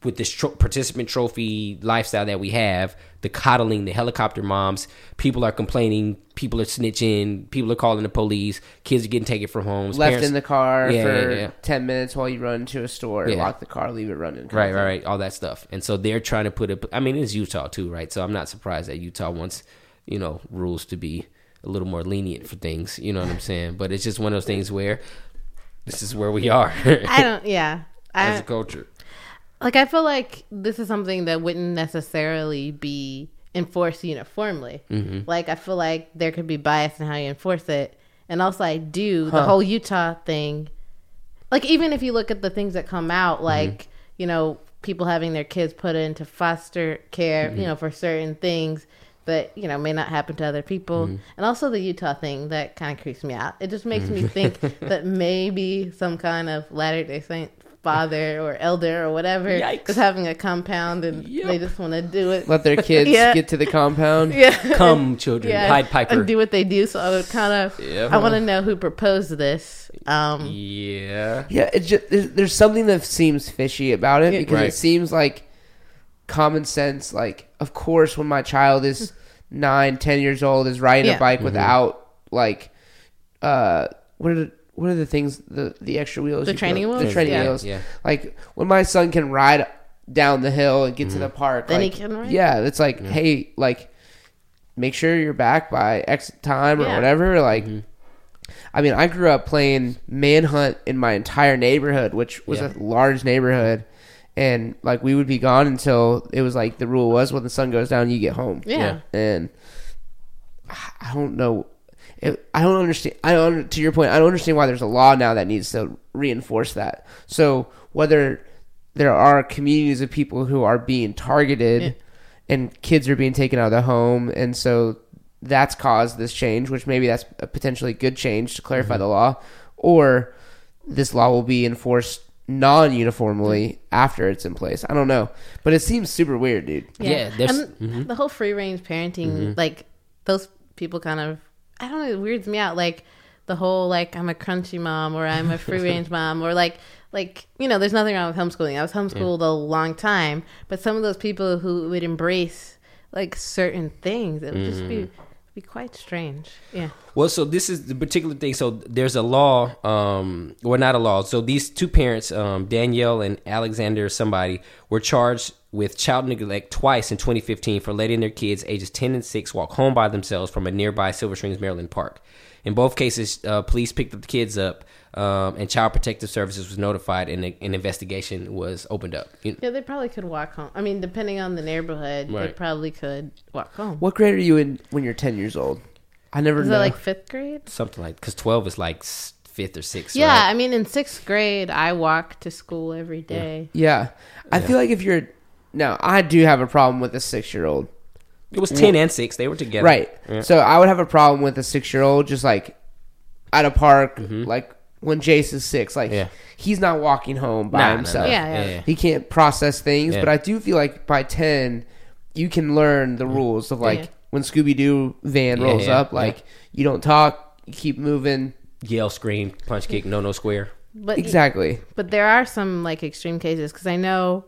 with this tro- participant trophy lifestyle that we have, the coddling, the helicopter moms, people are complaining, people are snitching, people are calling the police, kids are getting taken from homes. Left parents- in the car Yeah, for yeah, yeah. 10 minutes while you run to a store, Yeah. lock the car, leave it running. Right, right, right. All that stuff. And so they're trying to put it. I mean, it's Utah too, right? So I'm not surprised that Utah wants, you know, rules to be a little more lenient for things. You know what I'm saying? But it's just one of those things where this is where we are I don't. Yeah. as a culture. Like I feel like this is something that wouldn't necessarily be enforced uniformly. Mm-hmm. Like I feel like there could be bias in how you enforce it, and also I do the whole Utah thing. Like even if you look at the things that come out, Mm-hmm. like you know people having their kids put into foster care, Mm-hmm. you know for certain things that you know may not happen to other people, Mm-hmm. and also the Utah thing that kind of creeps me out. It just makes me think that maybe some kind of Latter Day Saint father or elder or whatever Yikes. is having a compound and they just want to do it. Let their kids Yeah. get to the compound. yeah. Come, children, Yeah, Pied Piper. and do what they do. So I would kind of, Yep. I want to know who proposed this. Um, yeah. Yeah, it's just there's, there's something that seems fishy about it because Right. it seems like common sense. Like, of course, when my child is nine, ten years old, is riding Yeah. a bike without like, uh, what are the, what are the things the the extra wheels? The training on- wheels? The training Yeah. wheels. Yeah. Like when my son can ride down the hill and get to the mm-hmm. park, Then he can ride? Yeah, it's like, hey, like, make sure you're back by X time or Yeah. whatever. Like. Mm-hmm. I mean, I grew up playing manhunt in my entire neighborhood, which was Yeah. a large neighborhood, and like we would be gone until it was like the rule was when the sun goes down, you get home. yeah. and I don't know. It, I don't understand. I don't. To your point, I don't understand why there's a law now that needs to reinforce that. So whether there are communities of people who are being targeted, and kids are being taken out of the home, and so that's caused this change, which maybe that's a potentially good change to clarify mm-hmm. the law, or this law will be enforced non-uniformly mm-hmm. after it's in place. I don't know, but it seems super weird, dude. Yeah, there's- and mm-hmm. the whole free range parenting, like those people kind of, I don't know, it weirds me out. Like the whole like I'm a crunchy mom or I'm a free range mom or like like you know, there's nothing wrong with homeschooling. I was homeschooled a long time, but some of those people who would embrace like certain things, it would just be mm-hmm. Be quite strange. Yeah. Well, so this is the particular thing. So there's a law, um, well, not a law. So these two parents, um, Danielle and Alexander, somebody, were charged with child neglect twice in 2015 for letting their kids, ages 10 and 6, walk home by themselves from a nearby Silver Springs, Maryland park. In both cases, uh, police picked the kids up, um, and Child Protective Services was notified, and a- an investigation was opened up. You- Yeah, they probably could walk home. I mean, depending on the neighborhood, they probably could walk home. What grade are you in when you're 10 years old? I never Is know. it like fifth grade? something like because 12 is like fifth or sixth. Yeah, right? I mean, in sixth grade, I walk to school every day. yeah. I feel like if you're. No, I do have a problem with a six year old. it was 10 and 6. They were together. Right. Yeah. So I would have a problem with a six year old just like at a park, like when Jace is six. Like. Yeah. he's not walking home by Nah, nah, himself. nah. Yeah, yeah. He can't process things. Yeah. But I do feel like by 10, you can learn the rules of like Yeah. when Scooby Doo van Yeah, rolls yeah, up, like you don't talk, you keep moving. Yell, scream, punch, kick, no, no square. But Exactly. but there are some like extreme cases because I know,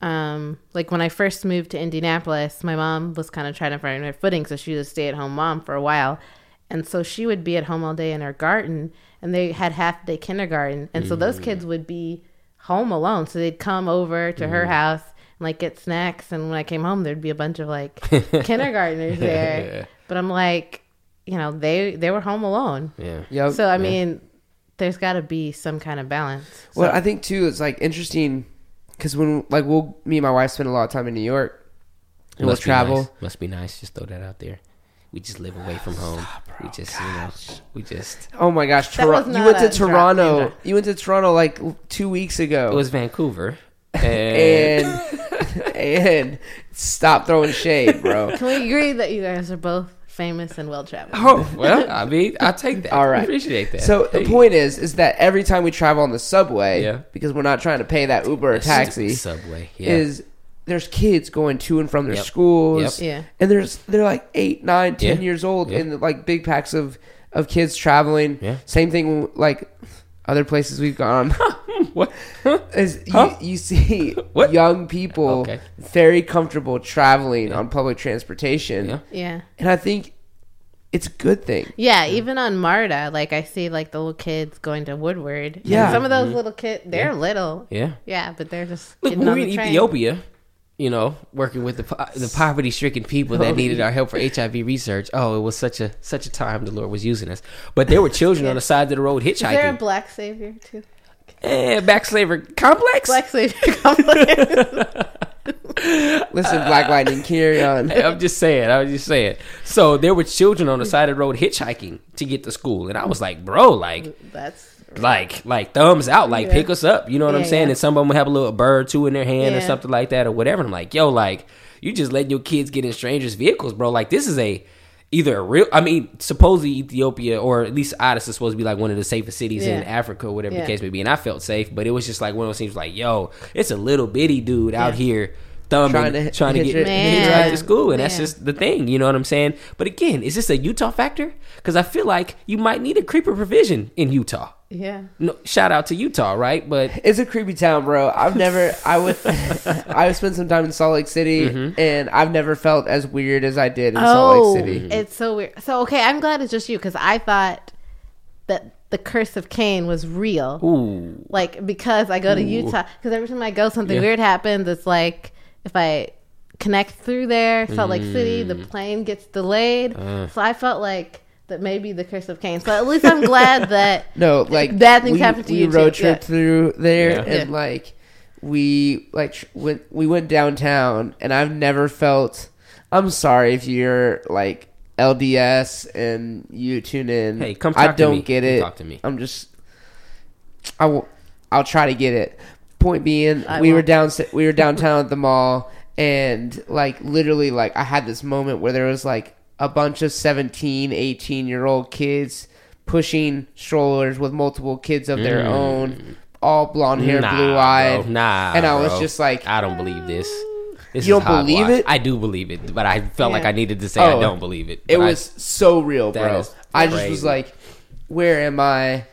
um, like when I first moved to Indianapolis, my mom was kind of trying to find her footing, so she was a stay-at-home mom for a while, and so she would be at home all day in her garden, and they had half-day kindergarten, and so those kids would be home alone, so they'd come over to her mm-hmm. house and like get snacks, and when I came home, there'd be a bunch of like kindergartners there, but I'm like, you know, they they were home alone, Yeah. Yep. so I mean, there's got to be some kind of balance. Well, I think too, it's like interesting because when like we'll me and my wife spend a lot of time in New York, and we'll Must be travel. nice. Must be nice. Just throw that out there. We just live away from home. we just, you know, we just. Oh my gosh, Tor- you went to a drop, Toronto. Andrew. You went to Toronto like two weeks ago. It was Vancouver, and, and and stop throwing shade, bro. Can we agree that you guys are both famous and well traveled? oh well. I mean, I take that. All right. appreciate that. So the point is, is that every time we travel on the subway, Yeah. because we're not trying to pay that Uber or taxi, subway, yeah. is there's kids going to and from their Yep. schools, Yep. Yeah. and there's they're like eight, nine, ten Yeah. years old, Yeah. and like big packs of of kids traveling. Yeah. Same thing like other places we've gone. what? is Huh? you, you see What? young people Okay. very comfortable traveling on public transportation, Yeah. Yeah. and I think it's a good thing. Yeah, even on Marta, like I see like the little kids going to Woodward. And Yeah. some of those mm-hmm. little kids, they're little. Yeah. Yeah, but they're just Look, getting when on we were the in train. Ethiopia, you know, working with the the poverty stricken people that Oh, needed our help for HIV research. Oh, it was such a such a time the Lord was using us. But there were children on the side of the road hitchhiking. Is there a black savior too? Eh, back slavery complex. Black savior complex. Listen, Black Lightning, carry on. I'm just saying. I was just saying. So there were children on the side of the road hitchhiking to get to school, and I was like, bro, like, That's like, like thumbs out, like Yeah. pick us up. You know what I'm saying? yeah. And some of them would have a little bird too in their hand or something like that or whatever. And I'm like, yo, like, you just letting your kids get in strangers' vehicles, bro. Like, this is a either a real. I mean, supposedly Ethiopia or at least Addis is supposed to be like one of the safest cities in Africa or whatever Yeah. the case may be. And I felt safe, but it was just like one of those things. Like, yo, it's a little bitty dude out here. Thumbing, Trying trying to to, get it- hitch Man. right to school, and that's just the thing. You know what I'm saying? But again, is this a Utah factor? Because I feel like you might need a creeper provision in Utah. Yeah. No, shout out to Utah, right? But It's a creepy town, bro. I've never. I would. I spent some time in Salt Lake City, Mm-hmm. and I've never felt as weird as I did in Salt Oh, Lake City. it's so weird. So okay, I'm glad it's just you because I thought that the curse of Cain was real. ooh, Like because I go to Utah because every time I go, something Yeah. weird happens. It's like if I connect through there, Salt Lake City, Mm. the plane gets delayed. Uh. so I felt like that maybe the curse of Cain. So at least I'm glad that No, like Bad things we, happen to you. we you, road too. trip Yeah. through there, Yeah. and Yeah. like we like went. We went downtown, and I've never felt. I'm sorry if you're like LDS and you tune in. Hey, come I talk to don't me. get Come it. talk to me. I'm just. I will. I'll try to get it. Point being, I we were won't. down. We were downtown at the mall, and like literally, like I had this moment where there was like a bunch of 17, 18 year old kids pushing strollers with multiple kids of their own, all blonde hair, Mm. Nah, blue eyed. Nah, and I was bro. just like, I don't believe this. This You is don't believe hogwash. it? I do believe it, but I felt like I needed to say I Oh, don't believe it. it But I- was so real, bro. I just was like, where am I?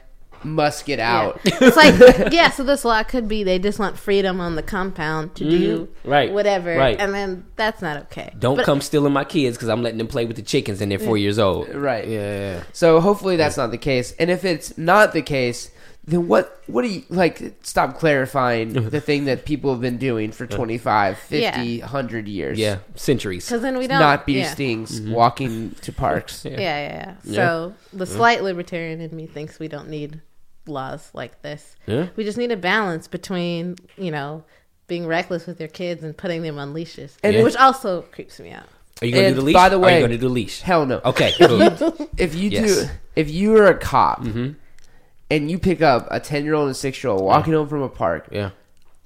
Must get out. it's like yeah. So this law could be they just want freedom on the compound to do Mm-hmm. Right, whatever, right. and then that's not okay. don't But- come stealing my kids because I'm letting them play with the chickens and they're four years old. Right. Yeah. So hopefully that's not the case. And if it's not the case, then what what do you like stop clarifying the thing that people have been doing for 25, 50, Yeah. 100 years. Yeah. Centuries. Because then we don't Not beef yeah. stings Mm-hmm. walking to parks. Yeah, yeah, yeah. So the slight libertarian in me thinks we don't need laws like this. Yeah. We just need a balance between, you know, being reckless with your kids and putting them on leashes, And Yeah. which also creeps me out. Are you going to do the leash? by the way, are you going to do the leash? Hell no. Okay. Good. If you Yes. Mm-hmm. do if you are a cop and you pick up a 10-year-old and 6-year-old walking home from a park yeah.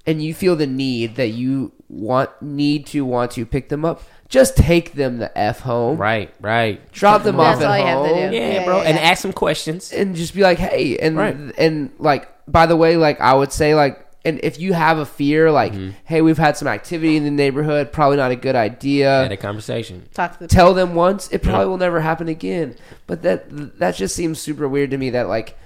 and you feel the need that you want need to want to pick them up, just take them the F home. Right. Right. Drop them off That's at all you have to home. do. Yeah, Yeah, bro. yeah, And yeah. ask some questions. and just be like, hey, and Right. and like by the way, like I would say, like, and if you have a fear, like, Mm-hmm. hey, we've had some activity in the neighborhood, probably not a good idea. Had a conversation. Talk to the Tell them once, it probably will never happen again. But that that just seems super weird to me. That like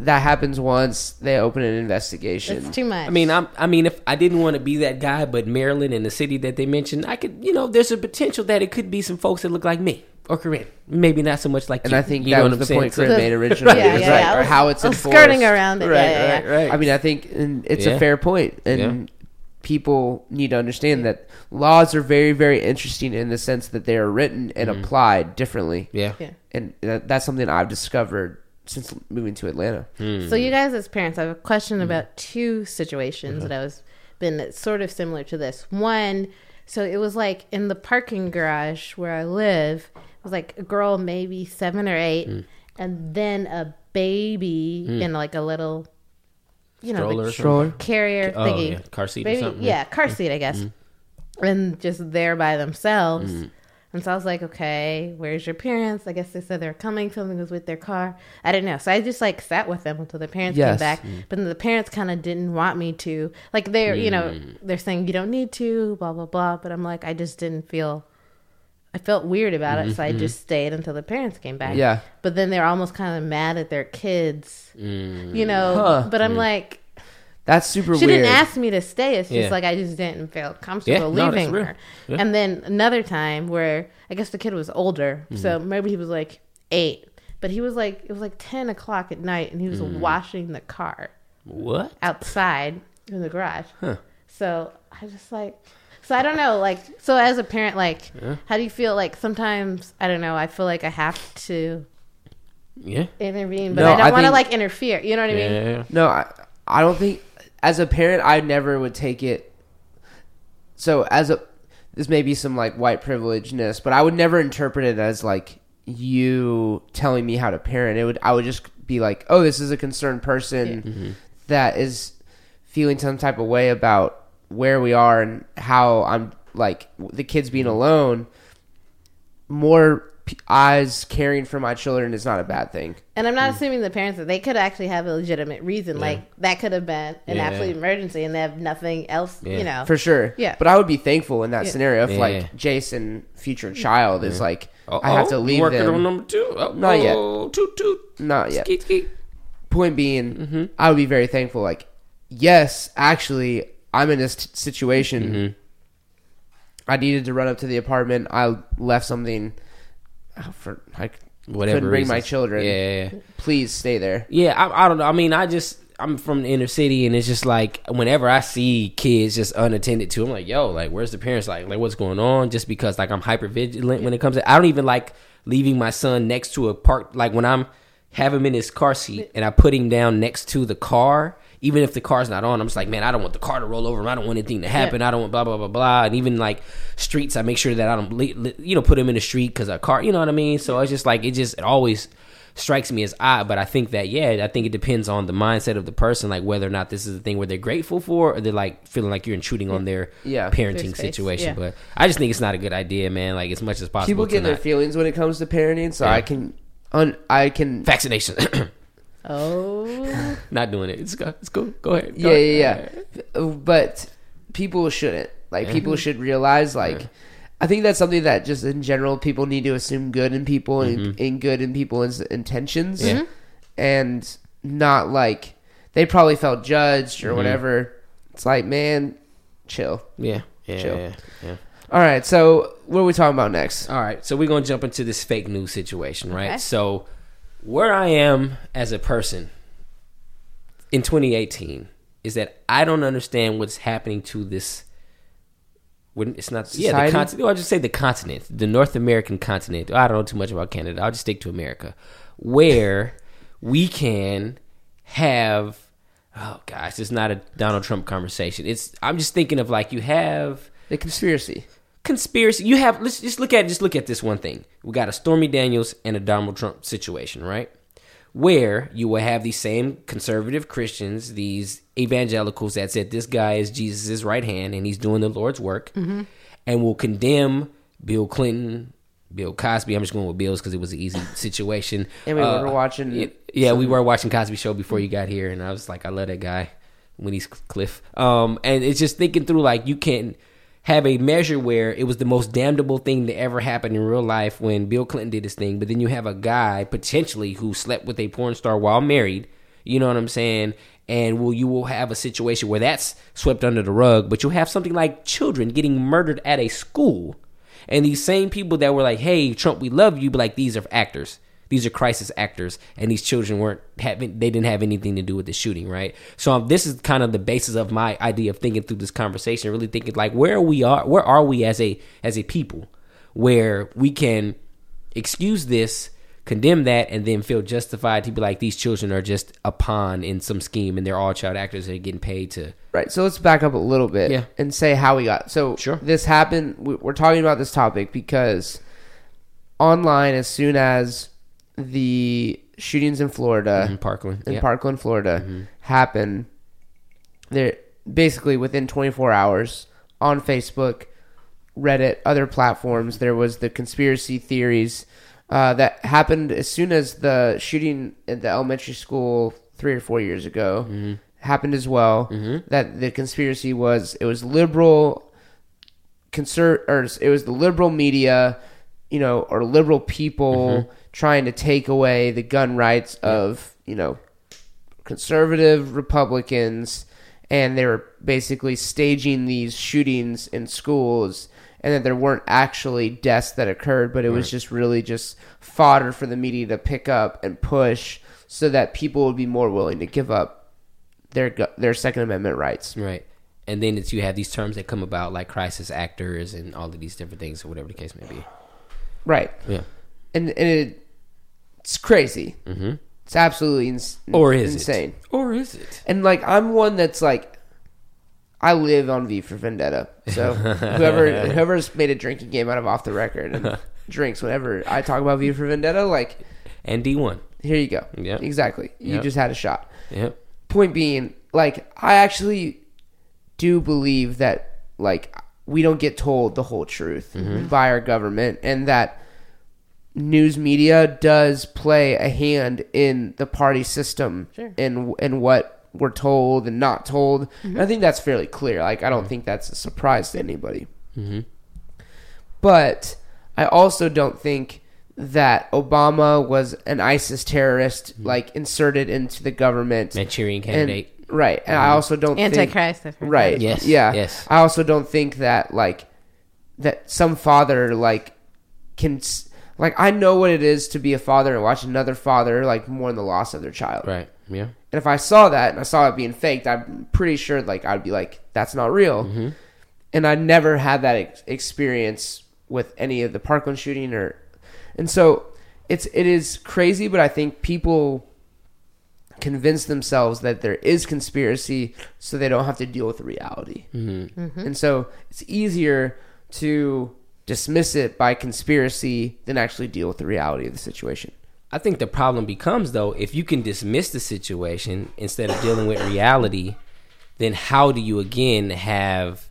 that happens once, they open an investigation. It's too much. I mean, I'm. I mean, if I didn't want to be that guy, but Maryland and the city that they mentioned, I could. You know, there's a potential that it could be some folks that look like me or Korin. Maybe not so much like and you. I think you that know was the saying? point So- Korin made originally, Yeah, yeah, right, yeah. or how it's enforced. skirting around it. Right, yeah, yeah, right, right. I mean, I think and it's Yeah. a fair point, and Yeah. people need to understand that laws are very, very interesting in the sense that they are written and mm-hmm. applied differently. Yeah. Yeah. and that's something I've discovered since moving to Atlanta. Hmm. So you guys as parents, I have a question hmm. about two situations that uh-huh. I was been sort of similar to this. One, so it was like in the parking garage where I live, it was like a girl maybe seven or eight, Hmm. and then a baby hmm. in like a little, you know, Stroller the Stroller. carrier Oh, thingy. yeah, car seat or Baby- something, Yeah, yeah. car seat, I guess. Hmm. And just there by themselves. And so I was like, okay, where's your parents? I guess they said they're coming. Something was with their car. I didn't know. So I just like sat with them until the parents Yes. came back. But then the parents kind of didn't want me to. Like they're, you know, mm. they're saying you don't need to, blah, blah, blah. But I'm like, I just didn't feel, I felt weird about it. So I mm-hmm. just stayed until the parents came back. Yeah. But then they're almost kind of mad at their kids, Mm. you know. Huh. But I'm mm. like, That's super weird. she weird. didn't ask me to stay. It's just Yeah. like I just didn't feel comfortable Yeah, leaving real. her. Yeah. And then another time where I guess the kid was older, so Mm-hmm. maybe he was like eight, but he was like it was like ten o'clock at night, and he was Mm. washing the car What? outside in the garage. So I just like. So I don't know, like, so as a parent, like, how do you feel? Like sometimes I don't know. I feel like I have to Yeah. intervene, but No, I don't want to like interfere. You know what I mean? No, I, I don't think as a parent I never would take it. So as a this may be some like white privilegedness, but I would never interpret it as like you telling me how to parent. It would I would just be like, oh, this is a concerned person mm-hmm. that is feeling some type of way about where we are and how I'm like the kids being mm-hmm. alone. More eyes caring for my children is not a bad thing. And I'm Mm. not assuming the parents that they could actually have a legitimate reason. Like that could have been an Yeah. absolute emergency, and they have nothing else. Yeah. You know, For sure. Yeah. But I would be thankful in that Yeah. scenario if Yeah. like Jason, future child, is like Uh-oh. I have to leave Working them. on number two. Oh, Not yet. Toot toot. Not yet. Skeet skeet. Point being, Mm-hmm. I would be very thankful. Like, yes, actually, I'm in this t- situation. Mm-hmm. I needed to run up to the apartment. I left something Oh, for I Whatever. couldn't bring my children. Yeah, yeah, yeah. Please stay there. Yeah, I, I don't know. I mean, I just I'm from the inner city, and it's just like whenever I see kids just unattended to, I'm like, yo, like where's the parents? Like, like what's going on? Just because like I'm hyper vigilant when it comes to. I don't even like leaving my son next to a park. Like when I'm have him in his car seat and I put him down next to the car. Even if the car's not on, I'm just like, man, I don't want the car to roll over. I don't want anything to happen. I don't want blah blah blah blah. And even like streets, I make sure that I don't, you know, put them in the street because a car, you know what I mean. So it's just like it just it always strikes me as odd. But I think that yeah, I think it depends on the mindset of the person, like whether or not this is a thing where they're grateful for, or they're like feeling like you're intruding on their Yeah. parenting situation. yeah. But I just think it's not a good idea, man. Like as much as possible. People get their feelings when it comes to parenting, so Yeah. I can, un, I can. vaccination. oh, not doing it. It's. It's cool. Go ahead. Go yeah, ahead. yeah, yeah. Uh, but people shouldn't. Like Yeah. people should realize like I think that's something that just in general people need to assume good in people and, mm-hmm. and good in people's intentions. Yeah. Mm-hmm. And not like they probably felt judged or mm-hmm. whatever. It's like, man, chill. Yeah. Yeah. Chill. Yeah. yeah. All right, so what are we talking about next? All right, so we're gonna jump into this fake news situation, right? Okay. So, where I am as a person in 2018 is that I don't understand what's happening to this. When it's not, yeah, the Society? continent. I'll just say the continent, the North American continent. I don't know too much about Canada. I'll just stick to America, where we can have. Oh gosh, it's not a Donald Trump conversation. It's I'm just thinking of like you have The conspiracy. Conspiracy. You have let's just look at just look at this one thing. We got a Stormy Daniels and a Donald Trump situation, right? Where you will have these same conservative Christians, these evangelicals that said this guy is Jesus' right hand and he's doing the Lord's work, and will condemn Bill Clinton, Bill Cosby. I'm just going with Bill's because it was an easy situation. And we Uh, were watching yeah, yeah, we were watching Cosby Show before you got here, and I was like, I love that guy when he's Cliff. Um, and it's just thinking through like you can have a measure where it was the most damnable thing to ever happen in real life when Bill Clinton did his thing, but then you have a guy potentially who slept with a porn star while married. You know what I'm saying? And will you will have a situation where that's swept under the rug, but you'll have something like children getting murdered at a school. And these same people that were like, "Hey, Trump, we love you," but like these are actors. These are crisis actors, and these children weren't having. They didn't have anything to do with the shooting, right? So um, this is kind of the basis of my idea of thinking through this conversation. Really thinking like, where we are, where are we as a as a people, where we can excuse this condemn that and then feel justified to be like these children are just a pawn in some scheme and they're all child actors that are getting paid to Right. So let's back up a little bit Yeah. and say how we got. So Sure. this happened. we- We're talking about this topic because online, as soon as the shootings in Florida, in Parkland. in. Parkland, Florida, mm-hmm. happen, there basically within 24 hours on Facebook, Reddit, other platforms, there was the conspiracy theories uh, that happened as soon as the shooting at the elementary school three or four years ago mm-hmm. happened as well. Mm-hmm. That the conspiracy was it was liberal conser- or it was the liberal media, you know, or liberal people trying to take away the gun rights of, you know, conservative Republicans and they were basically staging these shootings in schools and that there weren't actually deaths that occurred, but it was just really just fodder for the media to pick up and push so that people would be more willing to give up their their second amendment rights. Right. And then it's you have these terms that come about like crisis actors and all of these different things or whatever the case may be. Right. Yeah. and and it, it's crazy. Mm-hmm. It's absolutely ins- Or is insane. it? Or is it? And like I'm one that's like, I live on V for Vendetta. So whoever whoever's made a drinking game out of off the record and drinks whenever I talk about V for Vendetta, like And D one. here you go. Yeah. exactly. You Yep. just had a shot. Yep. Point being, like I actually do believe that like we don't get told the whole truth by our government, and that news media does play a hand in the party system and and what we're told and not told. And I think that's fairly clear. Like I don't think that's a surprise to anybody. Mm-hmm. But I also don't think that Obama was an ISIS terrorist, mm-hmm. like inserted into the government. Manchurian And- candidate. right. And I also don't think Antichrist. I've Right. that. Yes, Yeah. yes. I also don't think that like that some father like can s- like I know what it is to be a father and watch another father like mourn the loss of their child. Right. Yeah. And if I saw that and I saw it being faked, I'm pretty sure like I'd be like, that's not real. Mm-hmm. And I never had that ex- experience with any of the Parkland shooting or, and so it's it is crazy, but I think people convince themselves that there is conspiracy so they don't have to deal with the reality. Mm-hmm. And so it's easier to dismiss it by conspiracy than actually deal with the reality of the situation. I think the problem becomes though, if you can dismiss the situation instead of dealing with reality, then how do you again have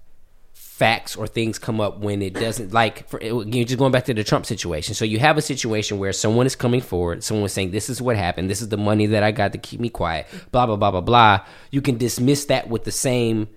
facts or things come up when it doesn't like for again just going back to the Trump situation. So you have a situation where someone is coming forward, someone is saying this is what happened, this is the money that I got to keep me quiet, blah blah blah blah blah. You can dismiss that with the same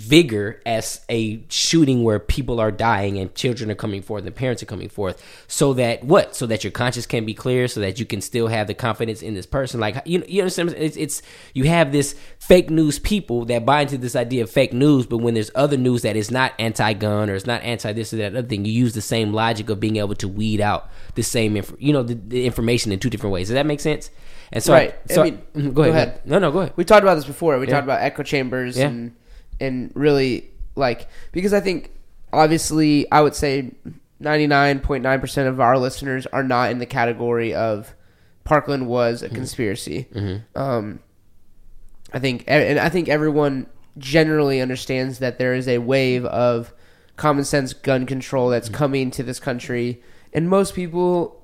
vigor as a shooting where people are dying and children are coming forth and parents are coming forth so that what so that your conscience can be clear so that you can still have the confidence in this person like you, you understand it's, it's you have this fake news people that buy into this idea of fake news but when there's other news that is not anti-gun or it's not anti this or that other thing you use the same logic of being able to weed out the same inf- you know the, the information in two different ways does that make sense and so Right. I so mean, Mhm, go go, ahead, ahead. no no go ahead We talked about this before. We Yeah. talked about echo chambers Yeah. and and really like because I think obviously I would say ninety nine point nine percent of our listeners are not in the category of Parkland was a Mm-hmm. conspiracy. Um, I think and I think everyone generally understands that there is a wave of common sense gun control that's Mm-hmm. coming to this country, and most people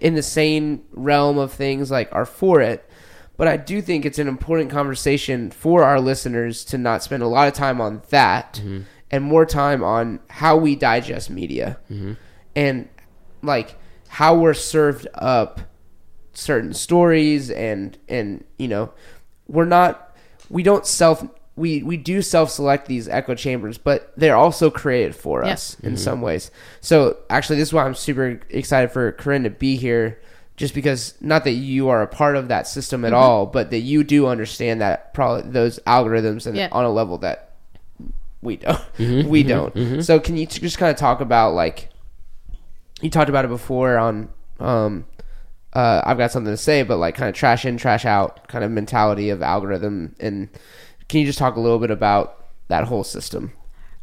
in the sane realm of things like are for it. But I do think it's an important conversation for our listeners to not spend a lot of time on that mm-hmm. and more time on how we digest media. Mm-hmm. And like how we're served up certain stories and and you know we're not we don't self we we do self select these echo chambers but they're also created for us in mm-hmm. some ways. So actually this is why i'm super excited for Korin to be here just because not that you are a part of that system at all but that you do understand that probably those algorithms and Yeah. on a level that we don't we don't so can you t- just kind of talk about like you talked about it before on um uh I've got something to say but like kind of trash in trash out kind of mentality of algorithm and can you just talk a little bit about that whole system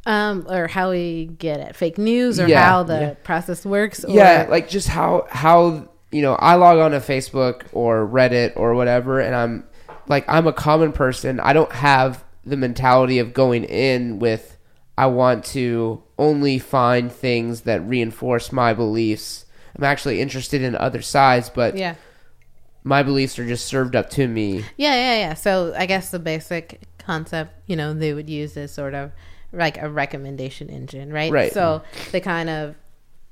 Um, or how we get at fake news, or Yeah. how the process works. Or, yeah like just how how you know, I log on to Facebook or Reddit or whatever, and I'm like, I'm a common person. I don't have the mentality of going in with, I want to only find things that reinforce my beliefs. I'm actually interested in other sides, but Yeah. my beliefs are just served up to me. Yeah, yeah, yeah. So I guess the basic concept, you know, they would use is sort of like a recommendation engine, right? Right. So they kind of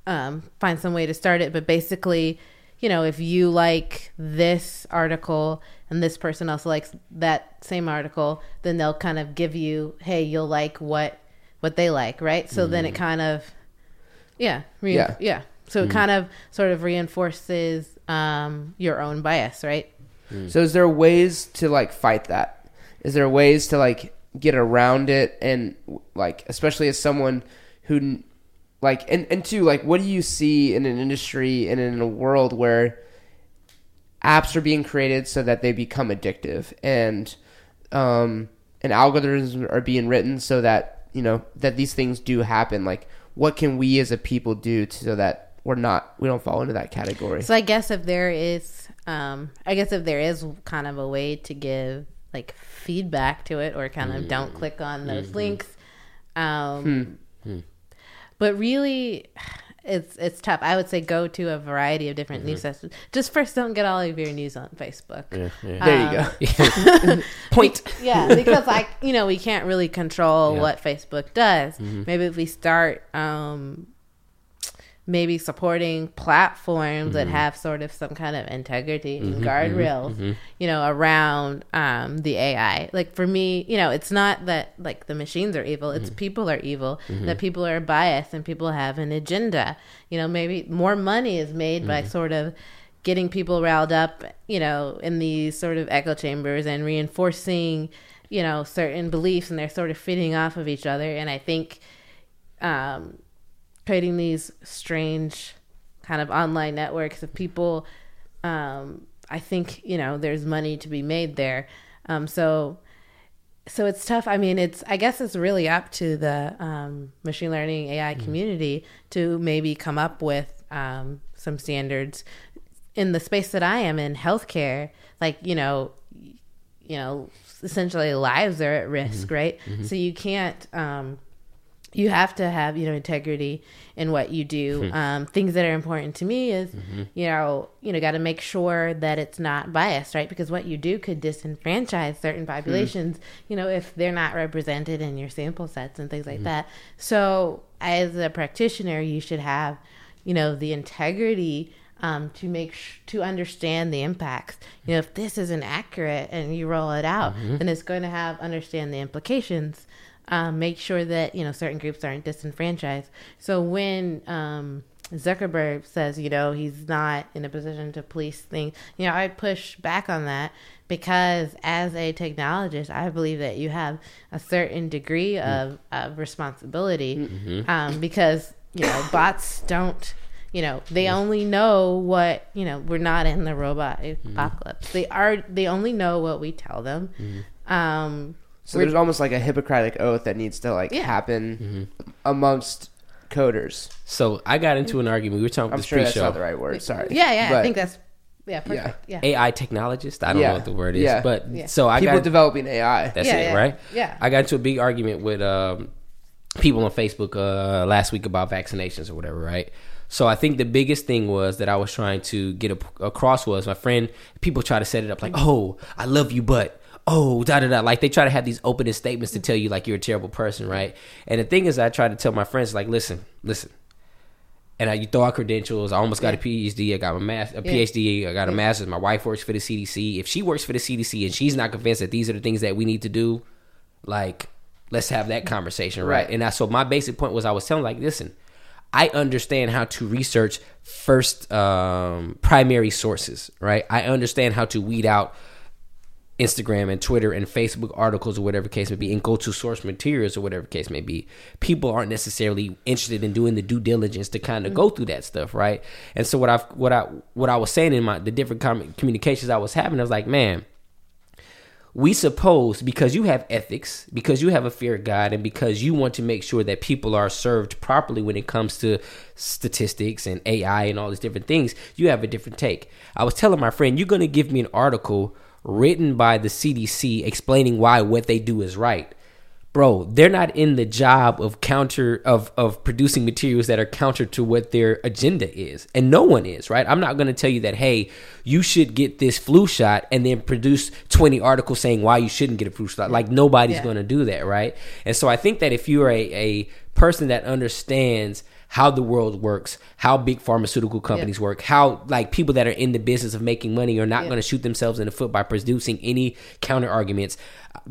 um, find some way to start it, but basically, you know, if you like this article and this person also likes that same article, then they'll kind of give you, hey, you'll like what what they like, right? So then it mm. kind of, yeah, re- Yeah. yeah. So it mm. kind of sort of reinforces um, your own bias, right? Mm. So is there ways to like fight that? Is there ways to like get around it and like especially as someone who like and and two like what do you see in an industry and in a world where apps are being created so that they become addictive and um and algorithms are being written so that you know that these things do happen? Like what can we as a people do to, so that we're not we don't fall into that category? So I guess if there is, um, I guess if there is kind of a way to give like feedback to it, or kind of don't click on those links, um, but really, it's it's tough. I would say go to a variety of different mm-hmm. news systems. Just first, don't get all of your news on Facebook. there you go um, Point. Yeah, because like you know we can't really control what Facebook does. Mm-hmm. Maybe if we start um maybe supporting platforms that mm-hmm. have sort of some kind of integrity and mm-hmm, guardrails, mm-hmm, you know, around um the AI. Like for me, you know, it's not that like the machines are evil, it's people are evil, that people are biased and people have an agenda. You know, maybe more money is made by sort of getting people riled up, you know, in these sort of echo chambers and reinforcing, you know, certain beliefs and they're sort of feeding off of each other. And I think um, creating these strange kind of online networks of people, um, I think, you know, there's money to be made there. Um, so, so it's tough. I mean, it's I guess it's really up to the um, machine learning AI community to maybe come up with um, some standards in the space that I am in healthcare. Like you know, you know, essentially lives are at risk, right? So you can't. You have to have you know integrity in what you do. Hmm. Um, things that are important to me is mm-hmm. you know you know got to make sure that it's not biased, right? Because what you do could disenfranchise certain hmm. populations. You know if they're not represented in your sample sets and things like mm-hmm. that. So as a practitioner, you should have you know the integrity um, to make sh- to understand the impacts. You know, if this isn't accurate and you roll it out, mm-hmm. then it's going to have understand the implications. Um, make sure that you know certain groups aren't disenfranchised. So when um, Zuckerberg says, you know, he's not in a position to police things, you know, I push back on that because as a technologist, I believe that you have a certain degree of, of responsibility um, because you know bots don't you know they only know what you know we're not in the robot apocalypse. They are they only know what we tell them. Um So there's almost like a Hippocratic oath that needs to like Yeah. happen amongst coders. So I got into an argument. We were talking I'm this sure pre-show. not the right word. Sorry. yeah yeah i think that's yeah perfect yeah, AI technologist. I don't Yeah. know what the word is, Yeah. but Yeah. so I people got developing AI. That's Yeah, it, yeah. right? Yeah. I got into a big argument with um, people on Facebook uh, last week about vaccinations or whatever, right? So I think the biggest thing was that I was trying to get a, across was my friend. People try to set it up like, "Oh, I love you, but." Oh, da da da! Like they try to have these opening statements to tell you like you're a terrible person, right? And the thing is, I try to tell my friends like, listen, listen, and I, you throw out credentials. I almost got a PhD. I got a mas- a PhD. I got a master's. My wife works for the CDC. If she works for the CDC and she's not convinced that these are the things that we need to do, like let's have that conversation, right? Right. And I, so my basic point was I was telling like, listen, I understand how to research first um, primary sources, right? I understand how to weed out Instagram and Twitter and Facebook articles or whatever case may be, and go to source materials or whatever case may be. People aren't necessarily interested in doing the due diligence to kind of go through that stuff, right? And so what I what I what I was saying in my the different com- communications I was having, I was like, man, we suppose because you have ethics, because you have a fear of God, and because you want to make sure that people are served properly when it comes to statistics and AI and all these different things, you have a different take. I was telling my friend, you're going to give me an article written by the CDC explaining why what they do is right bro, they're not in the job of counter of of producing materials that are counter to what their agenda is. And no one is, right? I'm not going to tell you that hey, you should get this flu shot and then produce 20 articles saying why you shouldn't get a flu shot. Like nobody's Yeah. going to do that, right? And so I think that if you're a a person that understands how the world works, how big pharmaceutical companies work, how like people that are in the business of making money are not Yeah. going to shoot themselves in the foot by producing any counter arguments.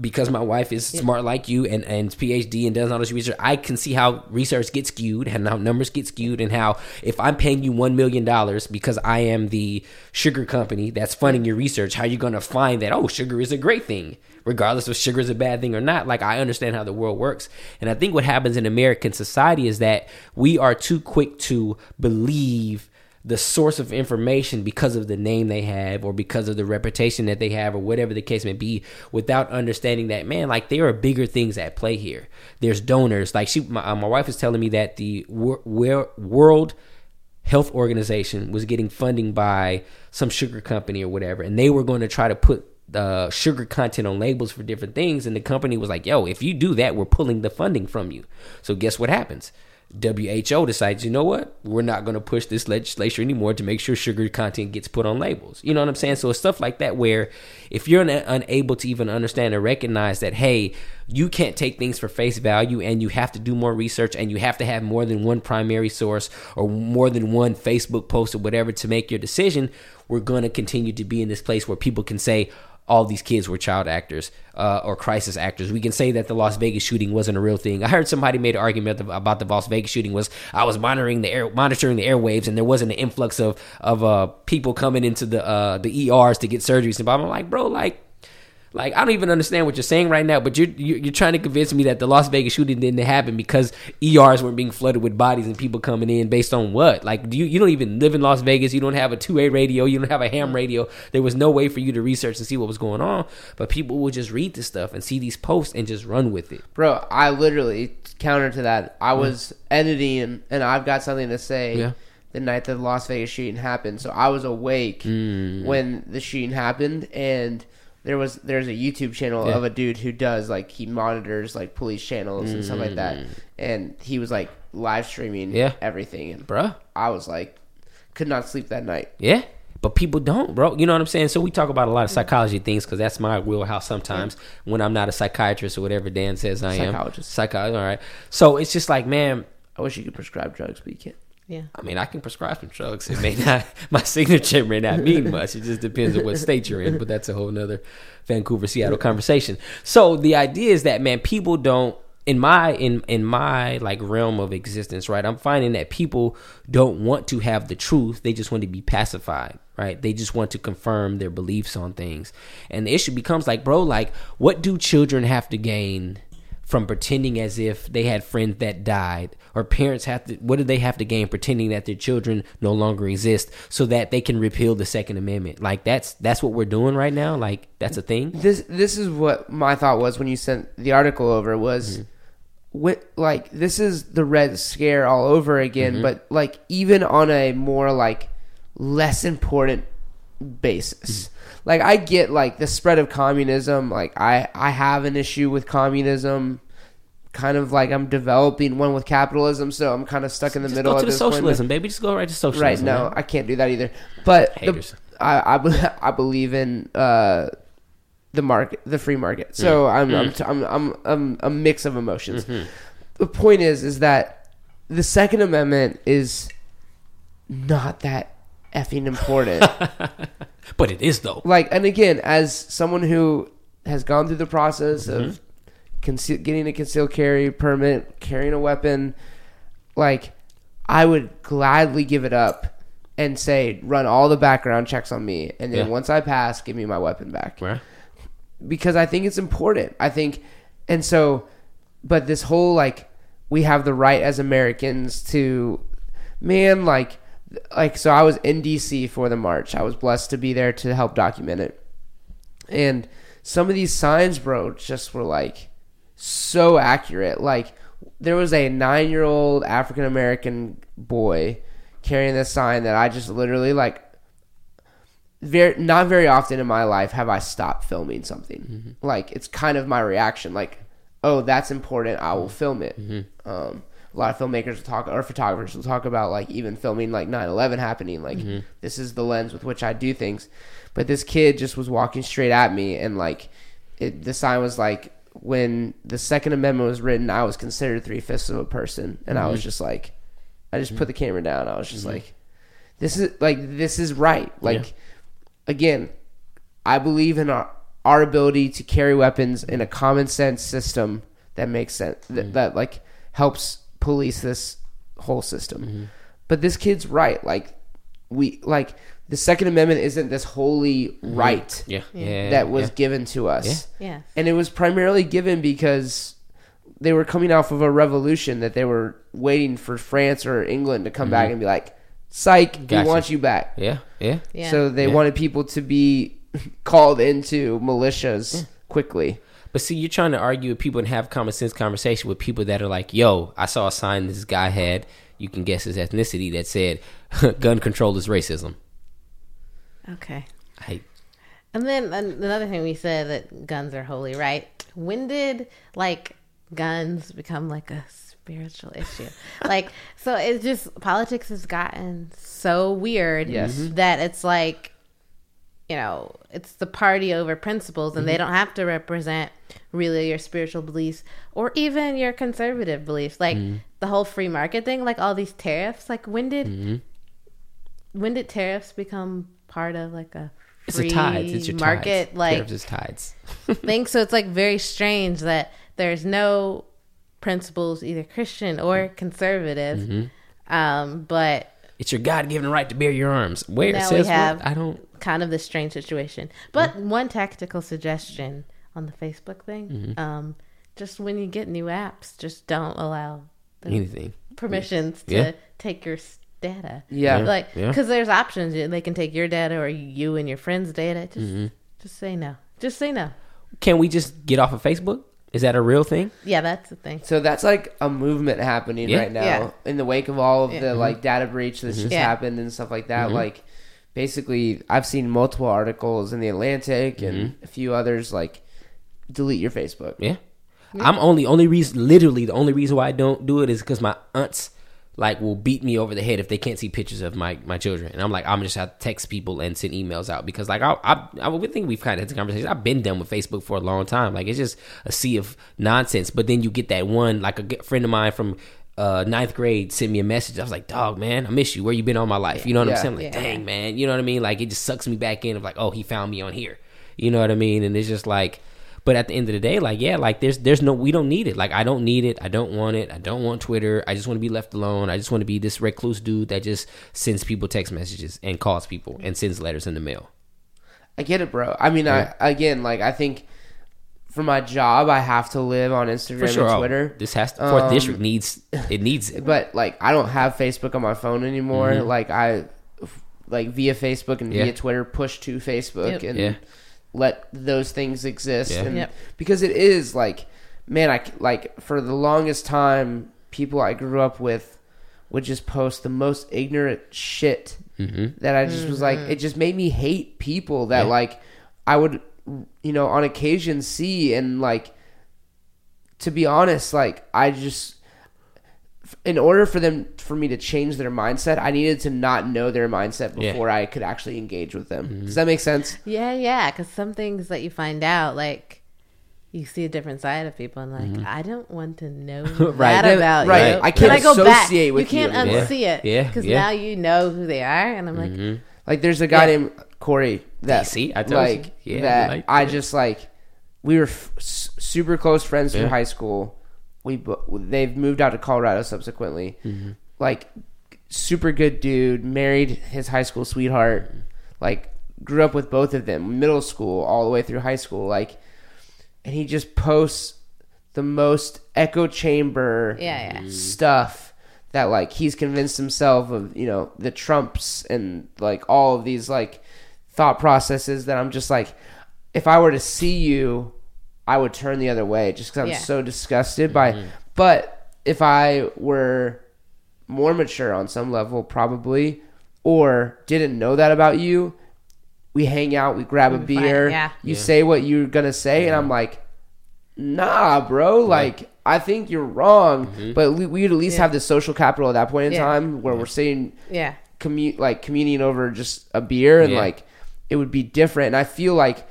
Because my wife is smart like you and and PhD and does all this research, I can see how research gets skewed and how numbers get skewed and how if I'm paying you one million dollars because I am the sugar company that's funding your research, how you going to find that oh sugar is a great thing regardless if sugar is a bad thing or not. Like I understand how the world works, and I think what happens in American society is that we are too quick to believe the source of information because of the name they have or because of the reputation that they have or whatever the case may be without understanding that man like there are bigger things at play here there's donors like she my, my wife was telling me that the wor- world health organization was getting funding by some sugar company or whatever, and they were going to try to put uh, sugar content on labels for different things, and the company was like, "Yo, if you do that, we're pulling the funding from you." So guess what happens? WHO decides, you know what? We're not going to push this legislation anymore to make sure sugar content gets put on labels. You know what I'm saying? So it's stuff like that where if you're una- unable to even understand or recognize that, hey, you can't take things for face value and you have to do more research and you have to have more than one primary source or more than one Facebook post or whatever to make your decision, we're going to continue to be in this place where people can say, all these kids were child actors uh, or crisis actors. We can say that the Las Vegas shooting wasn't a real thing. I heard somebody made an argument about the Las Vegas shooting was I was monitoring the air, monitoring the airwaves, and there wasn't an influx of of uh, people coming into the uh, the ERs to get surgeries. And I'm like, bro, like. Like I don't even understand what you're saying right now, but you're you're you're trying to convince me that the Las Vegas shooting didn't happen because ERs weren't being flooded with bodies and people coming in based on what? Like do you you don't even live in Las Vegas, you don't have a two A radio, you don't have a ham radio. There was no way for you to research and see what was going on, but people will just read this stuff and see these posts and just run with it. Bro, I literally counter to that. I was editing and, and I've got something to say Yeah. the night that the Las Vegas shooting happened. So I was awake Mm. when the shooting happened and there was there's a YouTube channel Yeah. of a dude who does like he monitors like police channels and stuff like that. And he was like live streaming Mm. Yeah. everything and Bruh. I was like could not sleep that night. Yeah. But people don't, bro. You know what I'm saying? So we talk about a lot of psychology things because that's my wheelhouse sometimes when I'm not a psychiatrist or whatever Dan says I am. Psychologist. Psychologist. All right. So it's just like, man, I wish you could prescribe drugs, but you can't. Yeah. I mean, I can prescribe some drugs. It may not, my signature may not mean much. It just depends on what state you're in, but that's a whole nother Vancouver, Seattle conversation. So the idea is that, man, people don't, in my in in my like realm of existence right i'm finding that people don't want to have the truth they just want to be pacified right they just want to confirm their beliefs on things and the issue becomes like bro like what do children have to gain from pretending as if they had friends that died or parents have to what do they have to gain pretending that their children no longer exist so that they can repeal the second amendment? Like that's that's what we're doing right now? Like that's a thing? This this is what my thought was when you sent the article over was mm-hmm. what like this is the red scare all over again mm-hmm. but like even on a more like less important basis mm. Like i get like the spread of communism like i i have an issue with communism kind of like i'm developing one with capitalism so i'm kind of stuck in the just middle go of to the this point. socialism baby just go right to socialism Right? No, man. I can't do that either. But the, I, I I believe in uh, the market, the free market. So mm-hmm. I'm, I'm, mm-hmm. t- I'm I'm I'm a mix of emotions. Mm-hmm. The point is, is that the Second Amendment is not that effing important. but it is though like, and again, as someone who has gone through the process of mm-hmm. conceal, getting a concealed carry permit, carrying a weapon, like, I would gladly give it up and say, run all the background checks on me, and then Yeah. once I pass, give me my weapon back because I think it's important. I think, and so, but this whole like, we have the right as Americans to, man, like, like, so I was in DC for the march. I was blessed to be there to help document it. And some of these signs, bro, just were like so accurate. Like there was a nine year old African American boy carrying this sign that I just literally like. Very not very often in my life have I stopped filming something. Mm-hmm. Like it's kind of my reaction. Like, oh, that's important. I will mm-hmm. film it. Mm-hmm. Um, a lot of filmmakers will talk or photographers will talk about like even filming like 9-11 happening. Like mm-hmm. this is the lens with which i do things. But this kid just was walking straight at me and like it, the sign was like when the second amendment was written i was considered three-fifths of a person. And i was mm-hmm. just like i just put the camera down. I was just mm-hmm. like this is like this is right. Like again i believe in our our ability to carry weapons in a common sense system that makes sense that, that like helps police this whole system mm-hmm. but this kid's right like we like the second amendment isn't this holy mm-hmm. right Yeah. Yeah. that was yeah. given to us Yes. and it was primarily given because they were coming off of a revolution that they were waiting for France or England to come mm-hmm. back and be like, "Psych, Gotcha. we want you back." Yeah. Yeah. Yeah. So they Yeah. wanted people to be called into militias quickly. But see, you're trying to argue with people and have common sense conversation with people that are like, "Yo, I saw a sign this guy had. You can guess his ethnicity that said, gun control is racism." Okay. I, And then another thing we said that guns are holy, right? When did like guns become like a spiritual issue? like, so it's just politics has gotten so weird Yes. Mhm. that it's like, you know, it's the party over principles, and they don't have to represent really your spiritual beliefs or even your conservative beliefs. Like the whole free market thing, like all these tariffs. Like when did when did tariffs become part of like a it's a tides. It's your market tides. like Tariffs is tides. thing. So it's like very strange that there's no principles either Christian or conservative. Mm-hmm. Um, but It's your God given right to bear your arms. Where now says we have what? I don't. kind of this strange situation. But one tactical suggestion on the Facebook thing, Mm-hmm. um, just when you get new apps, just don't allow the Anything. permissions to Yeah. take your data. Yeah. like Yeah. because there's options. They can take your data or you and your friends' data. Just Mm-hmm. just say no. Just say no. Can we just get off of Facebook? Is that a real thing? Yeah, that's a thing. So that's like a movement happening Yeah. right now Yeah. in the wake of all of Yeah. the like data breach that's just Yeah. happened and stuff like that. Like basically, I've seen multiple articles in the Atlantic and a few others like delete your Facebook. Yeah. I'm only only reason literally the only reason why I don't do it is because my aunts like will beat me over the head if they can't see pictures of my my children, and I'm like I'm just have to text people and send emails out because like I I, I would think we've kind of had this conversation. I've been done with Facebook for a long time. Like it's just a sea of nonsense. But then you get that one like a friend of mine from. Uh, ninth grade sent me a message. I was like, "Dog, man, I miss you. Where you been all my life?" You know what Yeah. I'm saying? Like, Yeah. dang, man. You know what I mean? Like, it just sucks me back in of like, "Oh, he found me on here." You know what I mean? And it's just like, but at the end of the day, like, yeah, like there's there's no we don't need it. Like I don't need it. I don't want it. I don't want Twitter. I just want to be left alone. I just want to be this recluse dude that just sends people text messages and calls people and sends letters in the mail. I get it, bro. I mean, I again, like I think for my job, I have to live on Instagram For sure. and Oh, Twitter. this has to, Forth Um, district needs it needs it. but like I don't have Facebook on my phone anymore. Like I like via Facebook and Mm-hmm. Yeah. via Twitter push to Facebook Yep. and Yeah. Let those things exist. Yeah. And Yep. because it is like, man, I c- like for the longest time, people I grew up with would just post the most ignorant shit mm-hmm. that I just was like, mm-hmm. it just made me hate people that Yeah. like I would, you know, on occasion see and like. To be honest, like I just in order for them for me to change their mindset, I needed to not know their mindset Yeah. before I could actually engage with them. Mm-hmm. Does that make sense? Yeah, yeah. Because some things that you find out, like you see a different side of people, and like I don't want to know Mm-hmm. Right. that about Right. you. I Can can't go back? associate with you. can't you. Yeah. unsee it. Yeah, Because yeah. now you know who they are, and I'm like, Like there's a guy named Corey that See, I told you. Yeah, that like I just like we were f- s- super close friends through high school. We bo- they've moved out to Colorado subsequently. Mm-hmm. Like super good dude, married his high school sweetheart. Like grew up with both of them, middle school all the way through high school. Like, and he just posts the most echo chamber Yeah, yeah. stuff that like he's convinced himself of you know the Trumps and like all of these like thought processes that I'm just like if I were to see you, I would turn the other way just because I'm Yeah. so disgusted by. But if I were more mature on some level, probably, or didn't know that about you, we hang out, we grab a We'd be beer, yeah. you say what you're gonna say, and I'm like, nah, bro, like. I think you're wrong, mm-hmm. but we, we'd at least Yeah. have the social capital at that point in Yeah. time where we're saying Yeah. commu- like communing over just a beer and Yeah. like it would be different and i feel like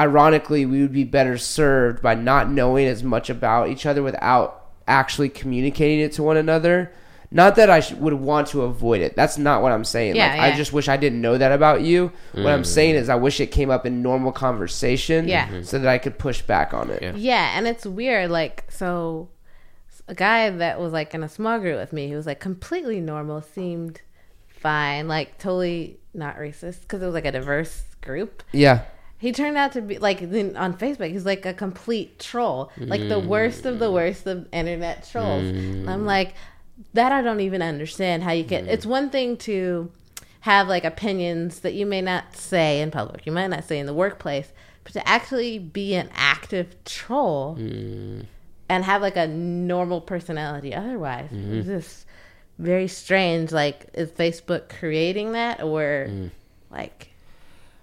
ironically we would be better served by not knowing as much about each other without actually communicating it to one another not that i sh- would want to avoid it that's not what i'm saying Yeah, like i just wish i didn't know that about you what Mm. i'm saying is i wish it came up in normal conversation Yeah. Mhm. so that i could push back on it Yeah. Yeah, and it's weird. Like, so a guy that was like in a small group with me, he was like completely normal, seemed fine, like totally not racist because it was like a diverse group. yeah He turned out to be like then on Facebook, he's like a complete troll, like the worst of the mm. worst of internet trolls. And I'm like, that I don't even understand how you can. It's mm. one thing to have like opinions that you may not say in public, you might not say in the workplace, but to actually be an active troll and have like a normal personality otherwise, mm-hmm. it's just very strange. Like, is Facebook creating that or like?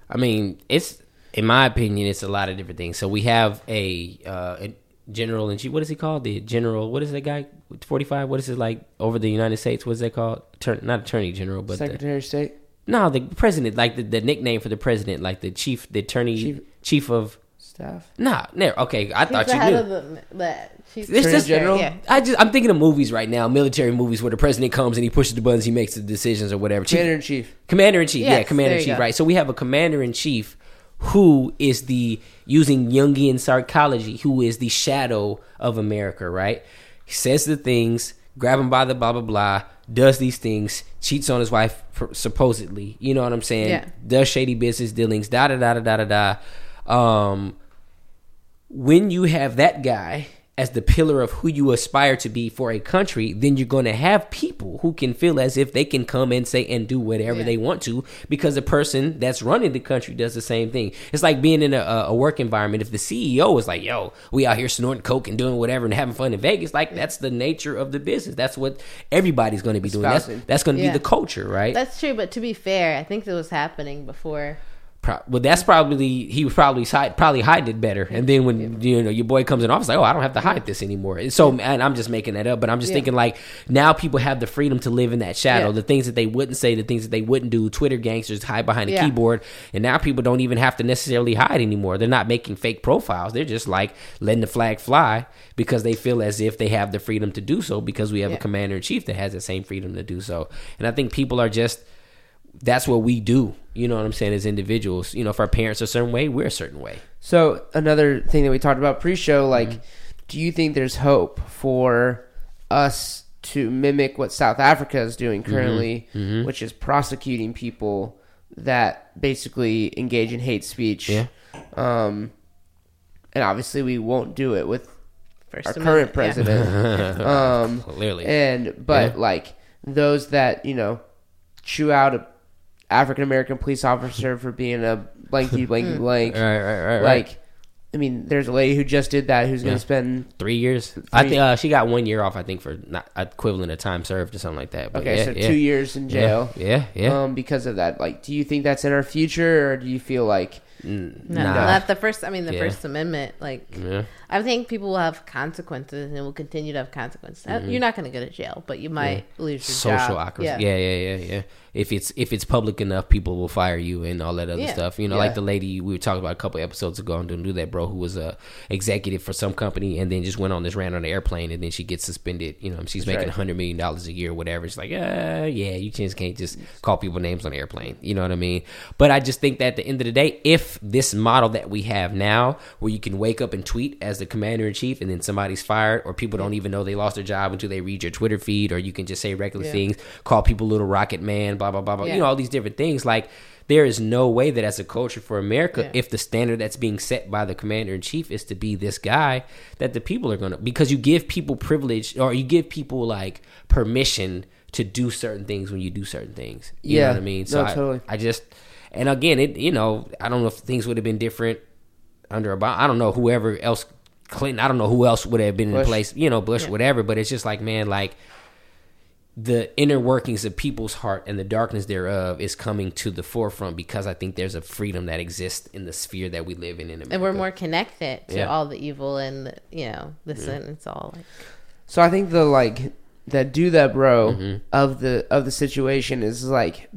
I mean, it's in my opinion, it's a lot of different things. So we have a, uh, a general and chief. What is he called? The general. What is that guy? Forty five. What is it like over the United States? What is that called? Turn, not attorney general, but the, secretary of state no, the president. Like the, the nickname for the president, like the chief, the attorney Chief- chief, of. staff Nah, no, okay. I He's thought the you head knew. of the, the she's It's Attorney just- General? Yeah. I just I'm thinking of movies right now, military movies where the president comes and he pushes the buttons, he makes the decisions or whatever. Commander in chief Commander in chief, yeah, commander in chief. right? So we have a commander in chief who is the using Jungian psychology, who is the shadow of America, right? He says the things, grab him by the blah blah blah, does these things, cheats on his wife supposedly. You know what I'm saying? Yeah. Does shady business dealings, da da da da da da da. Um, when you have that guy as the pillar of who you aspire to be for a country, then you're going to have people who can feel as if they can come and say and do whatever Yeah. they want to because the person that's running the country does the same thing. It's like being in a, a work environment. If the CEO is like, "Yo, we out here snorting coke and doing whatever and having fun in Vegas," like that's the nature of the business. That's what everybody's going to be doing. That's that's going to Yeah. be the culture, right? That's true, but to be fair, I think it was happening before. Pro- well, that's probably he was probably hide, probably hiding it better. And then when you know your boy comes in office, like, oh, I don't have to hide this anymore. And So, and I'm just making that up, but I'm just Yeah. thinking like now people have the freedom to live in that shadow. Yeah. The things that they wouldn't say, the things that they wouldn't do. Twitter gangsters hide behind a Yeah. keyboard, and now people don't even have to necessarily hide anymore. They're not making fake profiles. They're just like letting the flag fly because they feel as if they have the freedom to do so because we have Yeah. a commander in chief that has the same freedom to do so. And I think people are just that's what we do. You know what I'm saying? As individuals, you know, if our parents are a certain way, we're a certain way. So another thing that we talked about pre-show, like, Mm-hmm. do you think there's hope for us to mimic what South Africa is doing Mm-hmm. currently, which is prosecuting people that basically engage in hate speech? Yeah. Um, and obviously we won't do it with First our Amendment, current yeah. president. um, Clearly. and but Yeah. like those that you know chew out a African American police officer for being a blanky blanky blank. Right, right, right, right. Like, I mean, there's a lady who just did that who's going Yeah. to spend. Three years. I think uh, she got one year off. I think for not equivalent of time served or something like that. But Okay, yeah, so yeah. two years in jail. Yeah, yeah. yeah. Um, because of that, like, do you think that's in our future, or do you feel like No, Nah. not the first. I mean, the Yeah. First Amendment. Like, Yeah. I think people will have consequences and will continue to have consequences. Uh, You're not going to go to jail, but you might lose your social job. awkwardness. Yeah. yeah, yeah, yeah, If it's if it's public enough, people will fire you and all that other Yeah. stuff. You know, Yeah. like the lady we were talking about a couple episodes ago and didn't do that, bro, who was a executive for some company and then just went on this rant on the airplane and then she gets suspended. You know, she's making right. hundred million dollars a year, or whatever. It's like, uh, yeah, you just can't just call people names on the airplane. You know what I mean? But I just think that at the end of the day, if this model that we have now, where you can wake up and tweet as the commander in chief, and then somebody's fired, or people don't even know they lost their job until they read your Twitter feed, or you can just say regular Yeah. things, call people little rocket man, blah blah blah blah. Yeah. You know all these different things. Like there is no way that as a culture for America, Yeah. if the standard that's being set by the commander in chief is to be this guy, that the people are gonna because you give people privilege or you give people like permission to do certain things when you do certain things. You Yeah. know what I mean? So No, I, totally. I just And again, it you know I don't know if things would have been different under Obama. I don't know whoever else Clinton. I don't know who else would have been Bush. in place. You know Bush, whatever. But it's just like man, like the inner workings of people's heart and the darkness thereof is coming to the forefront because I think there's a freedom that exists in the sphere that we live in in America. and we're more connected to Yeah. all the evil and the, you know this and it's all like So I think the like that do that bro Mm-hmm. of the of the situation is like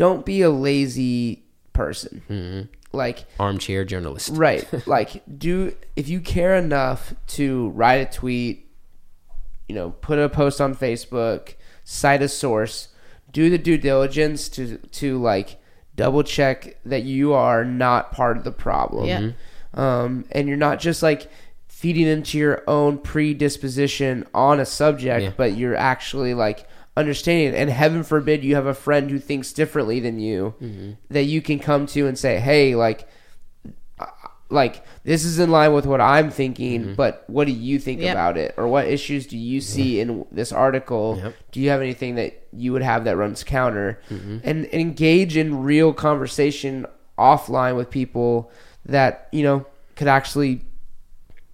don't be a lazy person. Mm-hmm. Like armchair journalist. right, like do if you care enough to write a tweet, you know, put a post on Facebook, cite a source, do the due diligence to to like double check that you are not part of the problem. Yeah. Um, and you're not just like feeding into your own predisposition on a subject, Yeah. but you're actually like understanding it. And heaven forbid you have a friend who thinks differently than you Mm-hmm. that you can come to and say, hey, like, uh, like this is in line with what I'm thinking, Mm-hmm. but what do you think Yep. about it, or what issues do you see in this article? Yep. Do you have anything that you would have that runs counter, Mm-hmm. and, and engage in real conversation offline with people that you know could actually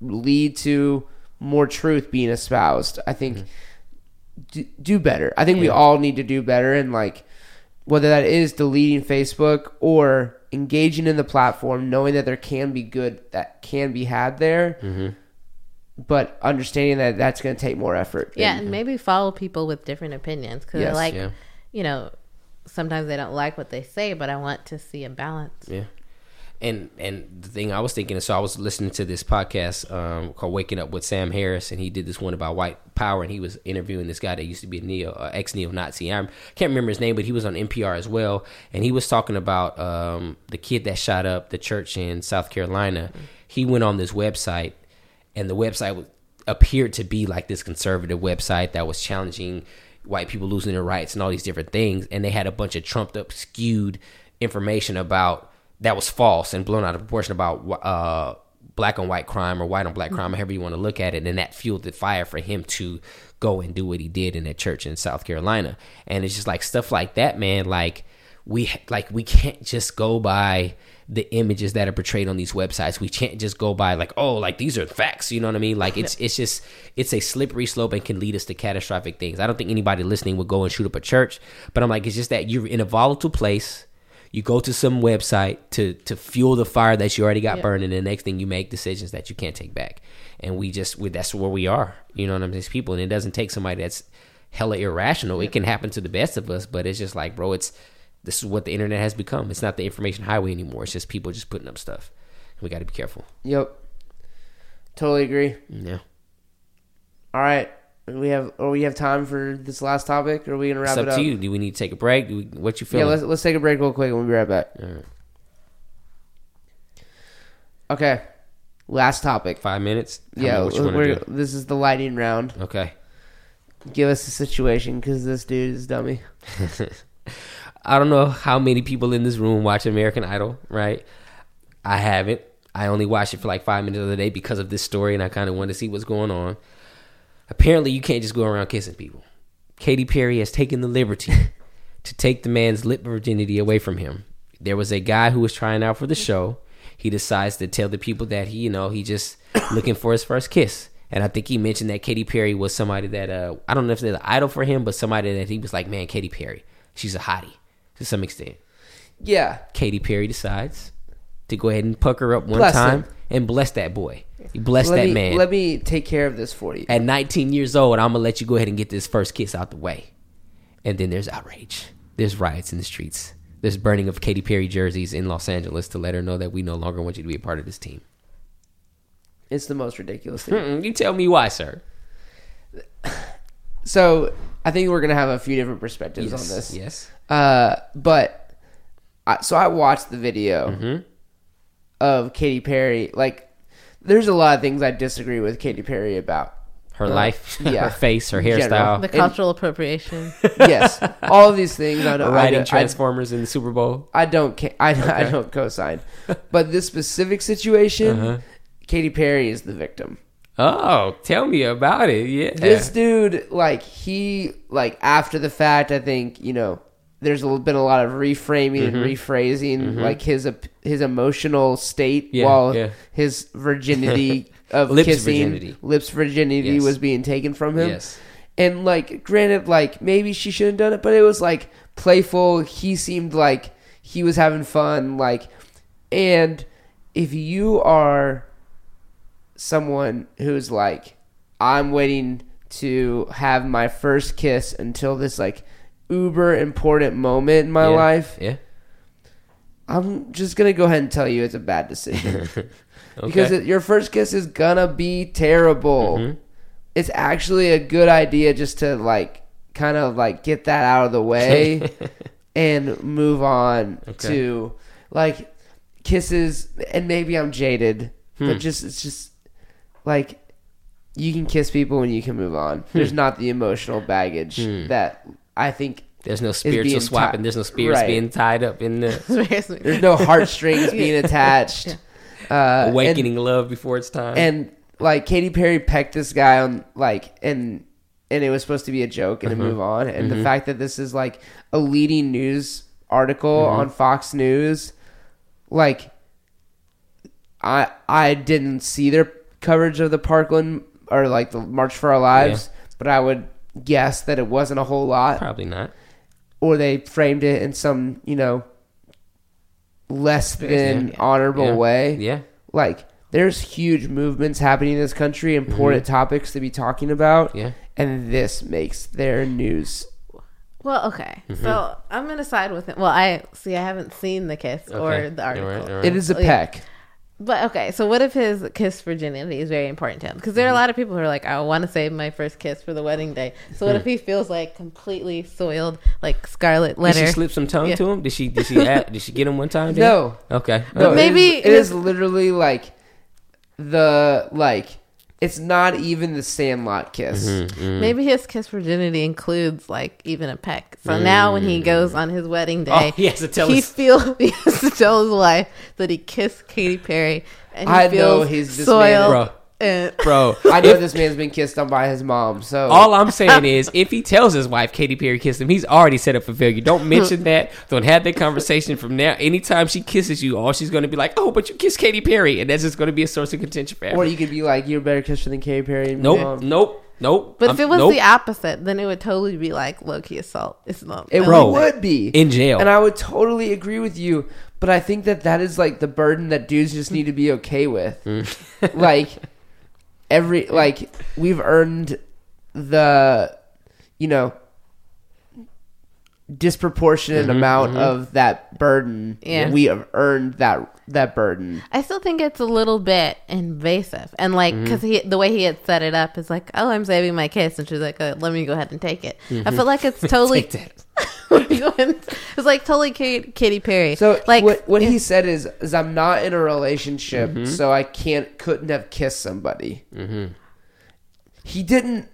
lead to more truth being espoused. I think do, do better. I think we all need to do better, and like whether that is deleting Facebook or engaging in the platform, knowing that there can be good that can be had there, but understanding that that's going to take more effort. yeah and maybe follow people with different opinions because Yes. like Yeah. you know sometimes they don't like what they say but i want to see a balance Yeah. And and the thing I was thinking, so I was listening to this podcast um, called "Waking Up with Sam Harris," and he did this one about white power, and he was interviewing this guy that used to be a neo uh, ex neo Nazi. I can't remember his name, but he was on NPR as well, and he was talking about um, the kid that shot up the church in South Carolina. He went on this website, and the website was, appeared to be like this conservative website that was challenging white people losing their rights and all these different things and they had a bunch of trumped up skewed information about that was false and blown out of proportion about uh black on white crime or white on black crime mm-hmm. however you want to look at it and that fueled the fire for him to go and do what he did in that church in South Carolina and it's just like stuff like that man like we like we can't just go by the images that are portrayed on these websites. We can't just go by like, oh, like these are facts. You know what I mean? Like it's it's just it's a slippery slope and can lead us to catastrophic things. I don't think anybody listening would go and shoot up a church, but I'm like, it's just that you're in a volatile place. You go to some website to to fuel the fire that you already got burning, and the next thing you make decisions that you can't take back. And we just we, that's where we are. You know what I mean? As people, and it doesn't take somebody that's hella irrational. It can happen to the best of us, but it's just like, bro, it's this is what the internet has become. It's not the information highway anymore. It's just people just putting up stuff. We got to be careful. Yep. Totally agree. Yeah. All right. We have or we have time for this last topic or are we gonna wrap It's it up up? to you. Do we need to take a break? Do we, what you feel Yeah, let's let's take a break real quick and we'll be right back. All right. Okay. Last topic. Five minutes. Tell yeah, we're, do. this is the lightning round. Okay. Give us a situation because this dude is dummy. I don't know how many people in this room watch American Idol, right? I haven't. I only watched it for like five minutes of the day because of this story, and I kind of wanted to see what's going on. Apparently, you can't just go around kissing people. Katy Perry has taken the liberty to take the man's lip virginity away from him. There was a guy who was trying out for the show. He decides to tell the people that he, you know, he just looking for his first kiss. And I think he mentioned that Katy Perry was somebody that uh, I don't know if they're the idol for him, but somebody that he was like, man, Katy Perry, she's a hottie to some extent. Yeah. Katy Perry decides to go ahead and pucker up one Bless time him. and bless that boy. He blessed let that me man. let me take care of this for you. At 19 years old, I'm gonna let you go ahead and get this first kiss out the way. And then there's outrage. There's riots in the streets. There's burning of Katy Perry jerseys in Los Angeles to let her know that we no longer want you to be a part of this team. It's the most ridiculous thing. Mm-mm, you tell me why, sir. so I think we're gonna have a few different perspectives Yes, on this. yes. Uh, but I, so I watched the video Mm-hmm. of Katy Perry. Like, there's a lot of things I disagree with Katy Perry about. Her Uh, life, yeah. her face, her General. hairstyle, The cultural appropriation. yes, all of these things. I don't, I, riding don't- I, Transformers in the Super Bowl. I don't. ca- I, I don't co-sign. But this specific situation, Uh-huh. Katy Perry is the victim. Oh, tell me about it. Yeah. This dude, like he, like after the fact, I think you know there's a, been a lot of reframing and mm-hmm. rephrasing, mm-hmm. like his his emotional state Yeah, while yeah. his virginity of Lips kissing, virginity. lips virginity Yes. was being taken from him. Yes. And like, granted, like maybe she shouldn't have done it, but it was like playful. He seemed like he was having fun. Like, and if you are someone who's like, I'm waiting to have my first kiss until this like uber important moment in my Yeah. life, Yeah. I'm just gonna go ahead and tell you it's a bad decision Okay. because it, your first kiss is gonna be terrible. Mm-hmm. It's actually a good idea just to like kind of like get that out of the way and move on Okay. to like kisses. And maybe I'm jaded, Hmm. but just it's just like you can kiss people and you can move on. Hmm. There's not the emotional baggage that I think. there's no being spiritual ti- swapping. There's no spirits Right. being tied up in the There's no heartstrings being attached. Uh, and- awakening love before it's time. and like Katy Perry pecked this guy on like and and it was supposed to be a joke and to Uh-huh. move on and Mm-hmm. the fact that this is like a leading news article Mm-hmm. on Fox News like I I didn't see their coverage of the Parkland or like the March for Our Lives but I would guess that it wasn't a whole lot Probably not. or they framed it in some you know less than Yeah. honorable Yeah. way Yeah. like there's huge movements happening in this country, important topics to be talking about, Mm-hmm. Yeah. and this makes their news. Well, okay. Mm-hmm. So I'm gonna side with it. Well, I see. I haven't seen the kiss Okay. or the All article. right, all right. It is a peck. yeah. Peck. But okay, so what if his kiss virginity is very important to him? Because there are a Mm-hmm. lot of people who are like, I want to save my first kiss for the wedding day. So Hmm. what if he feels like completely soiled, like Scarlet letter? Did she slip some tongue Yeah. to him? Did she? Did she? add, did she get him one time? Dan? No. Okay. No, Okay. Maybe it is, it is literally like the like. It's not even the Sandlot kiss. Mm-hmm. Maybe his kiss virginity includes like even a peck. So now when he goes on his wedding day, Oh, he has to tell he his- feel he has to tell his wife that he kissed Katy Perry, and he I know he's this soiled. Bro. And Bro, I know this man's been kissed on by his mom, so All I'm saying is, if he tells his wife Katy Perry kissed him, he's already set up for failure. Don't mention that. Don't have that conversation from now. Anytime she kisses you, all she's going to be like, "Oh, but you kissed Katy Perry," and that's just going to be a source of contention forever. or you could be like, "You're a better kisser than Katy Perry." and nope, mom. nope, nope. but I'm- if it was nope. the opposite, then it would totally be like low key assault. It's not. It Bro, would be in jail. and I would totally agree with you. But I think that that is like the burden that dudes just need to be okay with. Mm. like every like we've earned the you know disproportionate amount of that burden. Yeah. we have earned that that burden. I still think it's a little bit invasive, and like Mm-hmm. because he the way he had set it up is like, oh, I'm saving my kiss, and she's like, uh, let me go ahead and take it. I feel like it's totally. Mm-hmm. Take that. Let me go ahead and- it's like totally Katy, Katy Perry. So like what what he said is is I'm not in a relationship, Mm-hmm. so I can't couldn't have kissed somebody. Mm-hmm. He didn't.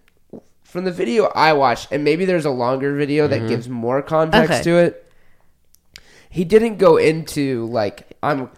From the video I watched, and maybe there's a longer video Mm-hmm. that gives more context Okay. to it. He didn't go into like I'm.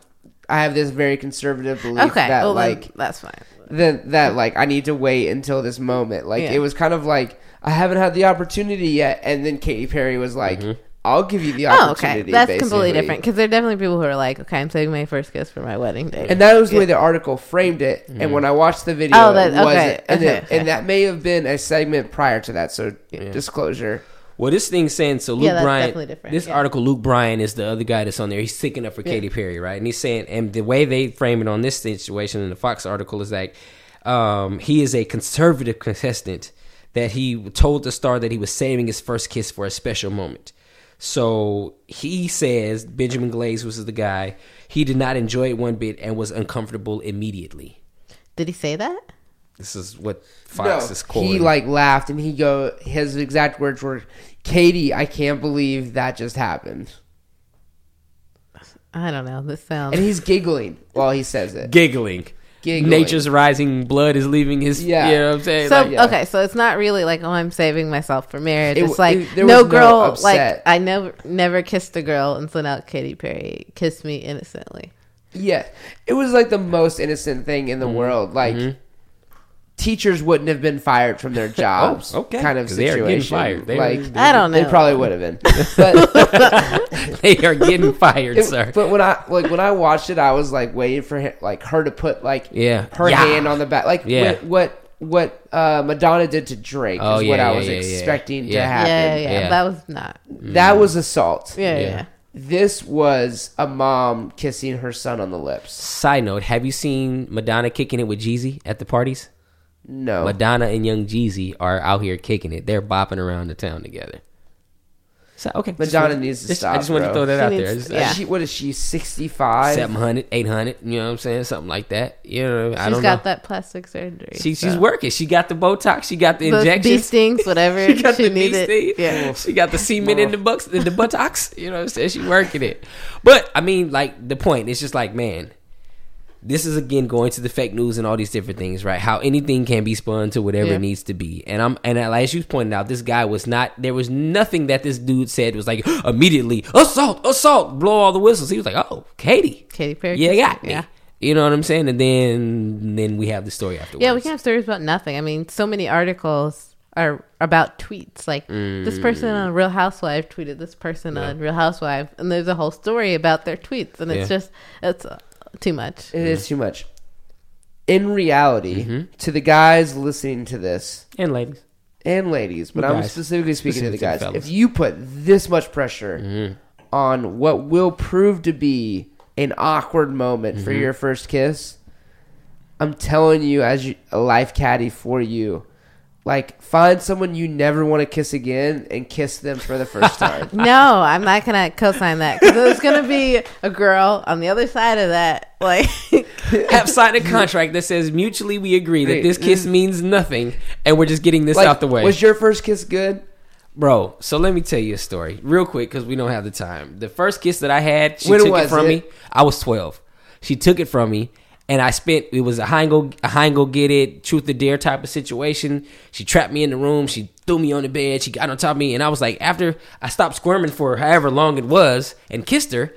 I have this very conservative belief okay, that well, like that's fine. that that like I need to wait until this moment. Like Yeah. it was kind of like I haven't had the opportunity yet, and then Katy Perry was like, Mm-hmm. "I'll give you the Oh, okay, opportunity." that's completely different because there are definitely people who are like, okay, I'm saving my first kiss for my wedding day. And that was the way the article framed it. And when I watched the video, Oh, that- it wasn't. okay, and, okay, it- okay. and that may have been a segment prior to that. So disclosure. Well, this thing's saying so. Luke Yeah, Bryan. This yeah. article, Luke Bryan is the other guy that's on there. He's sticking up for Katy Perry, right? And he's saying, and the way they frame it on this situation in the Fox article is like, um, he is a conservative contestant that he told the star that he was saving his first kiss for a special moment. So he says Benjamin Glaze was the guy. He did not enjoy it one bit and was uncomfortable immediately. Did he say that? This is what Fox is quoting. he like laughed and he go. His exact words were, "Katy, I can't believe that just happened." I don't know. This sounds. And he's giggling while he says it. giggling. Giggling. Nature's rising, blood is leaving his. Yeah. you know what I'm saying. so Like, yeah. okay, so it's not really like oh I'm saving myself for marriage. It it's like it- there no was no girl upset. like I never never kissed a girl and so now Katy Perry kissed me innocently. Yeah, it was like the most innocent thing in the Mm-hmm. world. Like, teachers wouldn't have been fired from their jobs. Oh, okay. kind of 'Cause they are situation. getting fired. They like are- I don't know. They probably would have been, but they are getting fired, It- sir. But when I like when I watched it, I was like waiting for him, like her to put like Yeah. her Yeah. hand on the back, like Yeah. what what, what uh, Madonna did to Drake Oh, is what I was yeah, yeah. expecting to Yeah. happen. Yeah, yeah, yeah, Yeah. That was not. That was assault. Yeah, yeah. Yeah. yeah. This was a mom kissing her son on the lips. Side note: Have you seen Madonna kicking it with Jeezy at the parties? No, Madonna and Young Jeezy are out here kicking it. They're bopping around the town together. So okay, Madonna wanted- needs to just- stop, I just wanted to throw that She out needs there. I to- just- yeah. She, what is she? Sixty five. 700, 800, you know what I'm saying? Something like that. You know, I don't got know. that plastic surgery. She, she's working. She got the Botox. She got the Those bee injections. stings, whatever She she, got the bee needed. sting. Yeah. She got the semen in the bucks, in the buttocks. You know what I'm saying? She working it. But I mean, like the point, it's just like, man, this is again going to the fake news and all these different things, right? How anything can be spun to whatever Yeah. it needs to be. And I'm and as you pointed out, this guy was not. There was nothing that this dude said was like immediately assault, assault, blow all the whistles. He was like, oh, Katy, Katy Perry. Yeah, got me. Yeah. You know what I'm saying? And then then we have the story afterwards. Yeah, we can have stories about nothing. I mean, so many articles are about tweets. Like this person Mm. on Real Housewife tweeted this person on Real Housewife, and there's a whole story about their tweets, and it's Yeah. just it's too much. It is too much. In reality, Mm-hmm. to the guys listening to this and ladies. and ladies, but The I'm guys. specifically speaking to the Specific guys. fellas. Mm-hmm. If you put this much pressure on what will prove to be an awkward moment Mm-hmm. for your first kiss, I'm telling you, as you, a life caddy for you, like find someone you never want to kiss again and kiss them for the first time. No, I'm not gonna co-sign that because there's gonna be a girl on the other side of that. Like, have signed a contract that says mutually we agree that this kiss means nothing and we're just getting this Like, out the way. Was your first kiss good? Bro, so let me tell you a story real quick because we don't have the time. The first kiss that I had, she When took it from it? me. I was 12. She took it from me and I spent, it was a high go, a high go get it, truth or dare type of situation. She trapped me in the room. She threw me on the bed. She got on top of me. And I was like, after I stopped squirming for however long it was and kissed her,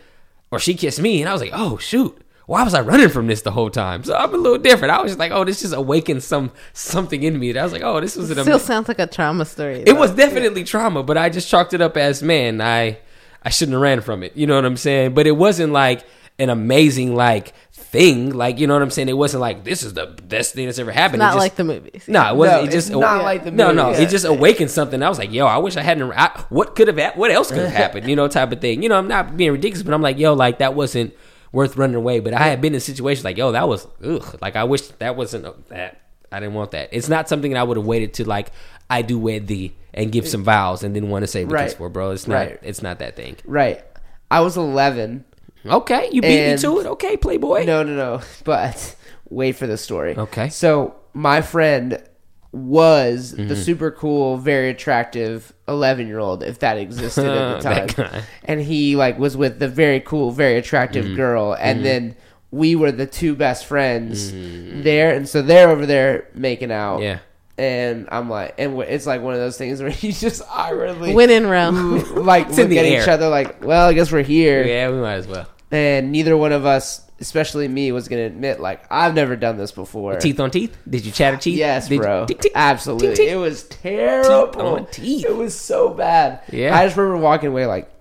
or she kissed me, and I was like, oh, shoot. Why was I running from this the whole time? So I'm a little different. I was just like, oh, this just awakened some something in me. That I was like, oh, this was an still amazing. sounds like a trauma story. It was definitely trauma, but I just chalked it up as man. I I shouldn't have ran from it. You know what I'm saying? But it wasn't like an amazing like thing. Like you know what I'm saying? It wasn't like this is the best thing that's ever happened. not it just, like the movies. No, it wasn't. No, it just it's not like the no, no. movies. It just awakened something. I was like, yo, I wish I hadn't. I, what could have? What else could have happened? You know, type of thing. You know, I'm not being ridiculous, but I'm like, yo, like that wasn't worth running away. But I had been in situations like, yo, that was ugh. Like I wish that wasn't uh, that. I didn't want that. It's not something that I would have waited to like. I do wed thee and give some vows and then want to save the kiss for, bro. It's not. Right. It's not that thing. Right. I was 11. Okay, you beat And- me to it. Okay, Playboy. No, no, no. But wait for the story. Okay. So my friend was Mm-hmm. the super cool, very attractive 11 year old, if that existed at the That time. And he like was with the very cool, very attractive Mm-hmm. girl, and then we were the two best friends Mm-hmm. there, and so they're over there making out. Yeah. And I'm like, and w- it's like one of those things where you just awkwardly Win in row. like It's in look the at air. each other, like, well, I guess we're here Yeah, we might as well. And neither one of us, especially me, was going to admit like I've never done this before. Teeth on teeth. Did you chatter teeth? Yes, Did you- bro. Tick, tick, Absolutely, tick, tick. it was terrible. Teeth on teeth. It was so bad. Yeah. I just remember walking away like,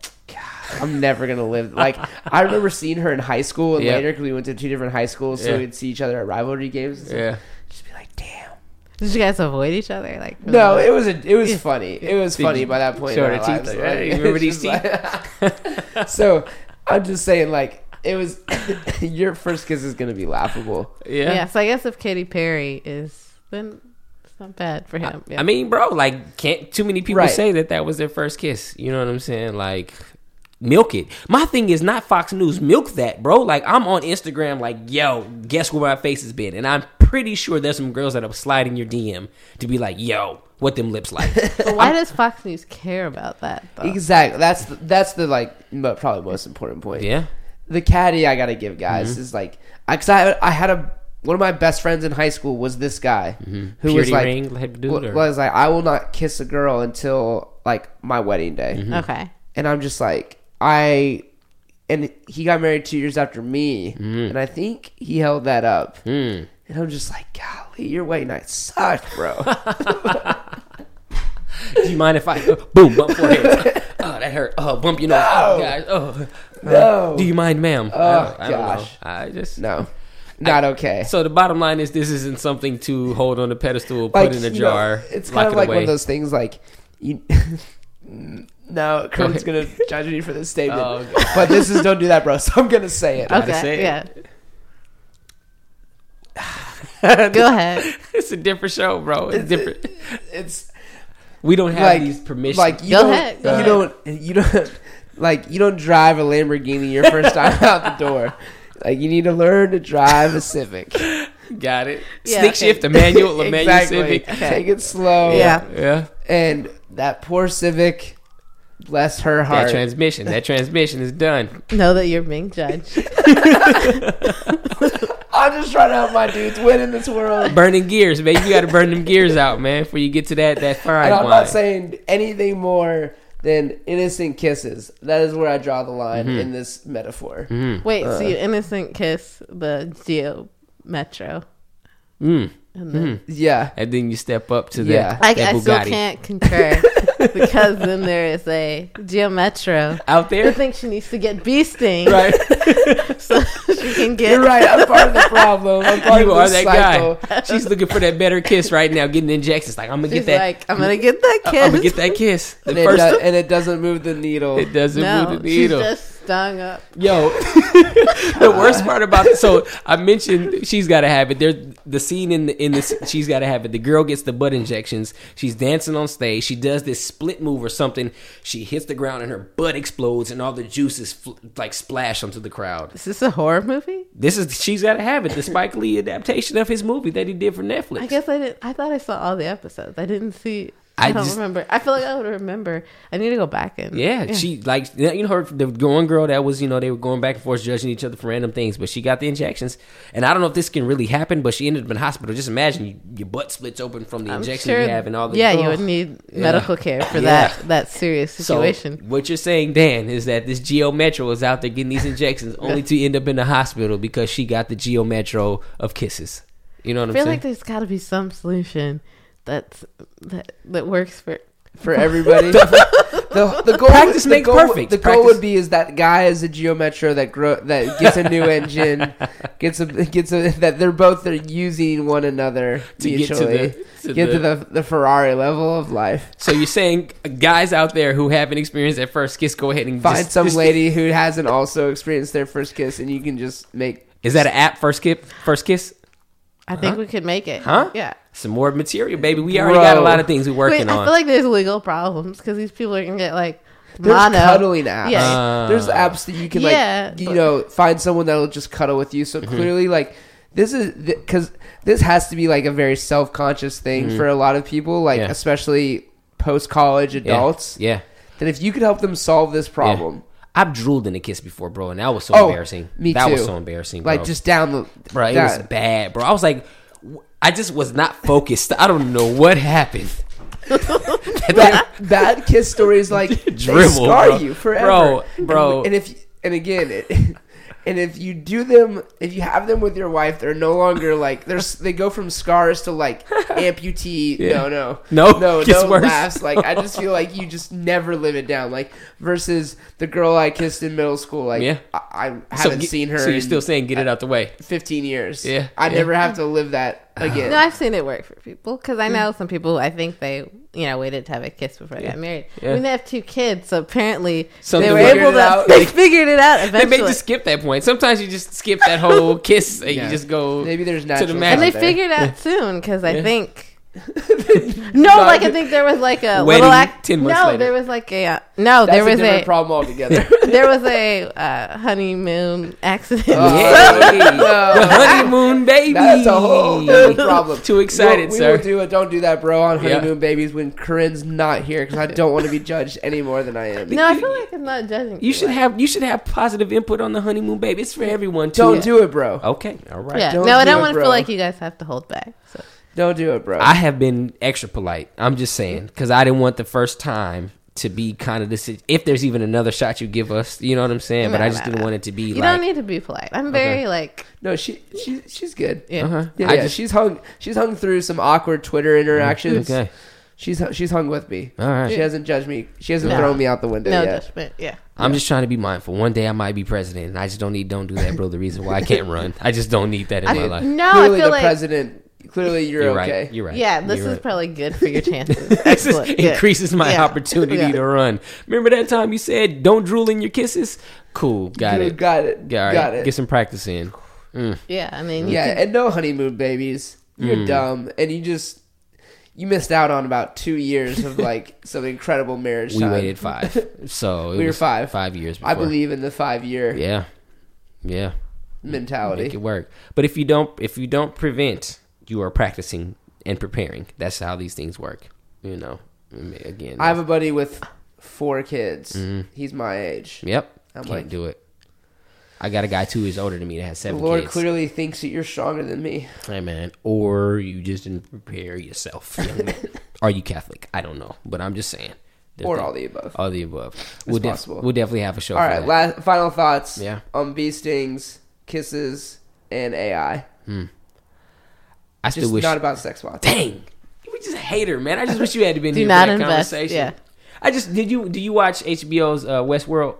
I'm never gonna live. Like I remember seeing her in high school and Yeah. later because we went to two different high schools, so Yeah. we'd see each other at rivalry games. And. Yeah. just be like, damn. Did you guys avoid each other? Like No, it was a, it was funny. It was Did funny by that point. show in teeth, lives. like, hey, Like, remember these just like- so I'm just saying, like, it was your first kiss is gonna be laughable. Yeah. yeah. So I guess if Katy Perry is, then it's not bad for him. Yeah. I mean, bro, like, can't too many people Right. say that that was their first kiss. You know what I'm saying? Like, milk it. My thing is not Fox News. Milk that, bro. Like, I'm on Instagram, like, yo, guess where my face has been? And I'm pretty sure there's some girls that are sliding your DM to be like, yo, what them lips like. but why does Fox News care about that? Though? Exactly. That's the, that's the like mo- probably most important point. yeah. The caddy I gotta give guys Mm-hmm. is like, I, cause I I had a one of my best friends in high school was this guy who was like ring type dude, wa- was like I will not kiss a girl until like my wedding day, Mm-hmm. Okay. and I'm just like I. And he got married two years after me, Mm. and I think he held that up. And I'm just like, golly, your weight night sucked, bro. Do you mind if I uh, boom bump forehead? oh, that hurt. Oh, bump your nose. Oh, gosh. Oh, no. do you mind, ma'am? Oh, I don't, I don't know. gosh. I just No, not okay. So the bottom line is, this isn't something to hold on a pedestal, like, put in a you know, jar. it's kind of like away. one of those things like you. no, Kurt's gonna judge me for this statement, Oh, okay. but this is don't do that, bro. So I'm gonna say it. Gotta Okay, say it. yeah. Go ahead. It's a different show, bro. It's different. It's We don't have like these permissions. Like you Go don't, ahead, go you ahead. don't, you don't, like you don't drive a Lamborghini your first time out the door. Like you need to learn to drive a Civic. got it. Yeah, Stick okay. shift, a manual, a manual exactly. Civic. Take it slow. Yeah. Yeah. And that poor Civic, bless her heart. That transmission. That transmission is done. Know that you're being judged. I'm just trying to help my dudes win in this world. Burning gears, man. You got to burn them gears out, man, before you get to that that fine And I'm wine. not saying anything more than innocent kisses. That is where I draw the line Mm-hmm. in this metaphor. Wait, Uh. so you innocent kiss the Geo Metro. Mm. And then, Yeah. And then you step up to Yeah. that, I, that I still can't concur because then there is a Geo Metro Out there. I think she needs to get bee sting right? so she can get You're right. I'm part of the problem. I'm part you of are this that cycle. guy. She's looking for that better kiss right now, getting injections. Like I'm gonna She's get that. like, I'm gonna get that kiss. I'm gonna get that kiss. The And it, first, do- and it doesn't move the needle. it doesn't no, move the she's needle. just stung up. Yo, the worst part about it. So I mentioned she's got to have it. There's the scene in the in this. She's got to have it. The girl gets the butt injections. She's dancing on stage. She does this split move or something. She hits the ground and her butt explodes and all the juices fl- like splash onto the crowd. Is this a horror movie? This is she's got to have it. The Spike Lee adaptation of his movie that he did for Netflix. I guess I didn't. I thought I saw all the episodes. I didn't see. I I, don't just- remember. I feel like I would remember. I need to go back and Yeah, she like you know her the one girl that was you know they were going back and forth judging each other for random things, but she got the injections, and I don't know if this can really happen, but she ended up in hospital. Just imagine you, your butt splits open from the I'm injection sure- you have and all the yeah, you oh, would need Yeah. medical care for Yeah. that that serious So situation. what you're saying, Dan, is that this Geo Metro is out there getting these injections only to end up in the hospital because she got the Geo Metro of kisses. You know what I am saying? I'm feel like there's got to be some solution that's that that works for. for everybody. the, the goal, Practice the makes goal, perfect. The goal would be is that guy is a Geo Metro that grow that gets a new engine, gets a gets a that they're both they're using one another To get to the- to get to the- the the Ferrari level of life. so you're saying guys out there who haven't experienced that first kiss, go ahead and Find just- some just- lady who hasn't also experienced their first kiss, and you can just make Is that an app? First kiss, first kiss. I think we could make it. Huh? Yeah. Some more material, baby. We already got a lot of things we're working Wait, on. I feel like there's legal problems because these people are gonna get like There's mono. cuddling apps. Yeah. Uh, There's apps that you can like, Yeah, like, you but- know, find someone that'll just cuddle with you. So Mm-hmm. clearly, like, this is because this has to be like a very self conscious thing for a lot of people, like Mm-hmm. Yeah. especially post college Yeah. adults. Yeah. That if you could help them solve this problem, I've drooled in a kiss before, bro, and that was so Oh, embarrassing. me that was too. so embarrassing, bro. like just down the, bro, it that- was bad, bro. I was like, w- I just was not focused. I don't know what happened. that, that kiss stories like they Dribble, scar bro. you forever, Bro, bro. And, and if and again, it, and if you do them, if you have them with your wife, they're no longer like there's they go from scars to like amputee. Yeah. No, no, No, no, gets no worse. laughs. Like I just feel like you just never live it down. Like versus the girl I kissed in middle school. Like Yeah. I, I haven't get- seen her. So you're in still saying get it out the way? 15 years. Yeah, I yeah. never have to live that again. No, I've seen it work for people because I know some people. I think they, you know, waited to have a kiss before I got married. Yeah. I mean, they have two kids, so apparently Something they were figured able it to. out. They figured it out Eventually. They eventually, may just skip that point. Sometimes you just skip that whole kiss and Yeah. you just go Maybe there's not. the and they magic. there. figured out soon because I Yeah. think. No, like I think there was like a Wedding little act. 10 months no, later. there was like a uh, no, That's there was different a problem altogether. there was a uh, honeymoon accident. Yay! No. the honeymoon baby. That's a whole different problem. Too excited, we, sir. We will do a don't do that, bro, on Yeah. honeymoon babies when Korin's not here because I don't want to be judged any more than I am. no, I feel like I'm not judging. You should like- have you should have positive input on the honeymoon baby. It's for everyone. Too. Don't do it, bro. Okay, all right. Yeah, Don't no, I do don't want to feel like you guys have to hold back. So. Don't do it, bro. I have been extra polite. I'm just saying because I didn't want the first time to be kind of this. If there's even another shot you give us, you know what I'm saying. but No, I just no, didn't no. want it to be You like. don't need to be polite. I'm very Okay. like No, she she she's good. yeah. uh-huh. Yeah, yeah, just she's hung she's hung through some awkward Twitter interactions. okay. She's she's hung with me. All right. She hasn't judged me. She hasn't No. thrown me out the window No yet. judgment. Yeah. I'm just trying to be mindful. One day I might be president, and I just don't need. Don't do that, bro. The reason why I can't run, I just don't need that in my life. No, clearly, I feel the like president. Clearly, you're, You're okay. right. You're right. yeah, this You're is right. probably good for your chances. This just Excellent. Increases my Yeah. opportunity Yeah. to run. Remember that time you said don't drool in your kisses? Cool, got Dude, it. Got it. All right, Got it. Get some practice in. Yeah, I mean, yeah, could- and no honeymoon babies. You're Mm. dumb, and you just you missed out on about two years of like some incredible marriage. We time. waited five, so it We were five. five years. Before. I believe in the five year Yeah, yeah. mentality. Make it work. But if you don't, if you don't prevent, you are practicing and preparing. That's how these things work. You know. Again, I have a buddy with four kids. Mm-hmm. He's my age. Yep. I'm Can't like- do it. I got a guy two years older than me that has The seven Lord kids. clearly thinks that you're stronger than me. Hey man, or you just didn't prepare yourself. young man. Are you Catholic? I don't know, but I'm just saying. Or the- all the above. All the above. We'll, def- we'll definitely have a show. All for right, last, final thoughts Yeah. on bee stings, kisses, and AI. I still Just wish. not about sex bots. Dang, you just a hater, man. I just wish you had been Do here not for that invest, conversation. yeah. I just did you do you watch HBO's uh, Westworld?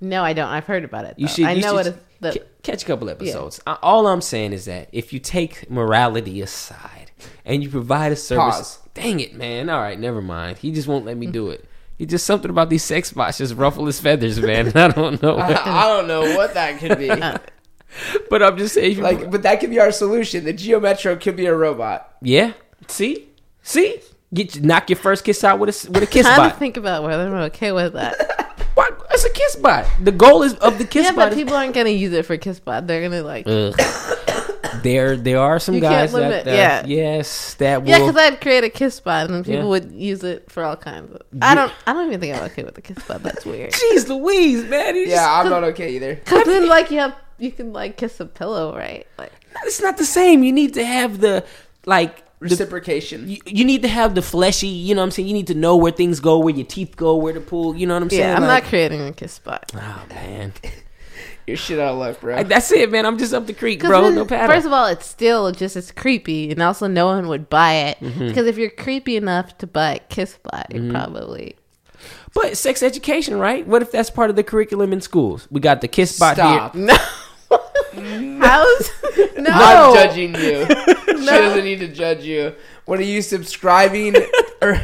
no, I don't. I've heard about it. You should. I you know should what the, ca- catch a couple episodes. Uh, All I'm saying is that if you take morality aside and you provide a service, Pause. dang it, man. All right, never mind. He just won't let me do it. He just something about these sex bots just ruffle his feathers, man. I don't know, I don't know what that could be. but I'm just saying. like, but that could be our solution. The Geo Metro could be a robot. yeah. See, see, get knock your first kiss out with a with a kiss trying bot. to think about whether I'm okay with that. What? It's a kiss bot. The goal is of the kiss yeah, bot. but is- people aren't gonna use it for Kissbot. They're gonna like. There, there are some You guys limit- that, yeah. yes, that will. Yeah, because I'd create a kiss bot and then people Yeah. would use it for all kinds of. I don't. I don't even think I'm okay with the kiss bot. That's weird. Jeez Louise, man. Yeah, just- I'm not okay either. Because then, like, you have you can like kiss a pillow, right? Like, it's not the same. You need to have the like the, Reciprocation. you, you need to have the fleshy. You know what I'm saying. You need to know where things go, where your teeth go, where to pull. You know what I'm saying. yeah, I'm Like- not creating a kiss bot. Oh man, You're shit out of luck, bro. Like, that's it, man. I'm just up the creek, bro. then, no paddle. First of all, it's still just as creepy, and also no one would buy it Mm-hmm. because if you're creepy enough to buy a kiss bot, you're probably but sex education, right? What if that's part of the curriculum in schools? We got the kiss bot Stop. here. no. Mm-hmm. How's no? I'm judging you. She doesn't need to judge you. What are you subscribing or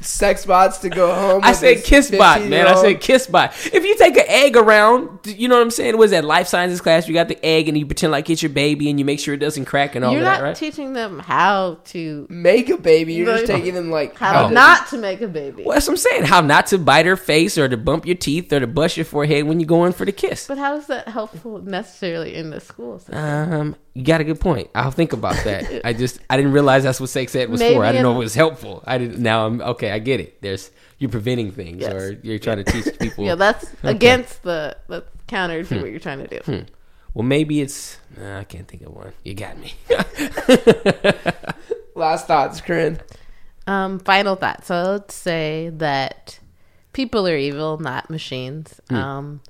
sex bots to go home? I said this kiss bot, man. I said kiss bot. If you take an egg around, you know what I'm saying? Was that life sciences class? You got the egg and you pretend like it's your baby and you make sure it doesn't crack and all You're of not that, right? teaching them how to make a baby. You're just No. taking them like how not to make a baby. well, that's what I'm saying. How not to bite her face or to bump your teeth or to bust your forehead when you're going for the kiss. But how is that helpful necessarily in the school system? Um, you got a good point. I'll think about that. I just I didn't realize that's what sex ed was Maybe for. I didn't know it was helpful. I didn't. Now I'm okay. I get it. There's you're preventing things Yes. or you're trying to teach people. yeah, that's against the that's counter to what you're trying to do. well, maybe it's. Nah, I can't think of one. You got me. last thoughts, Korin. Um, final thoughts. So let's say that people are evil, not machines. Um,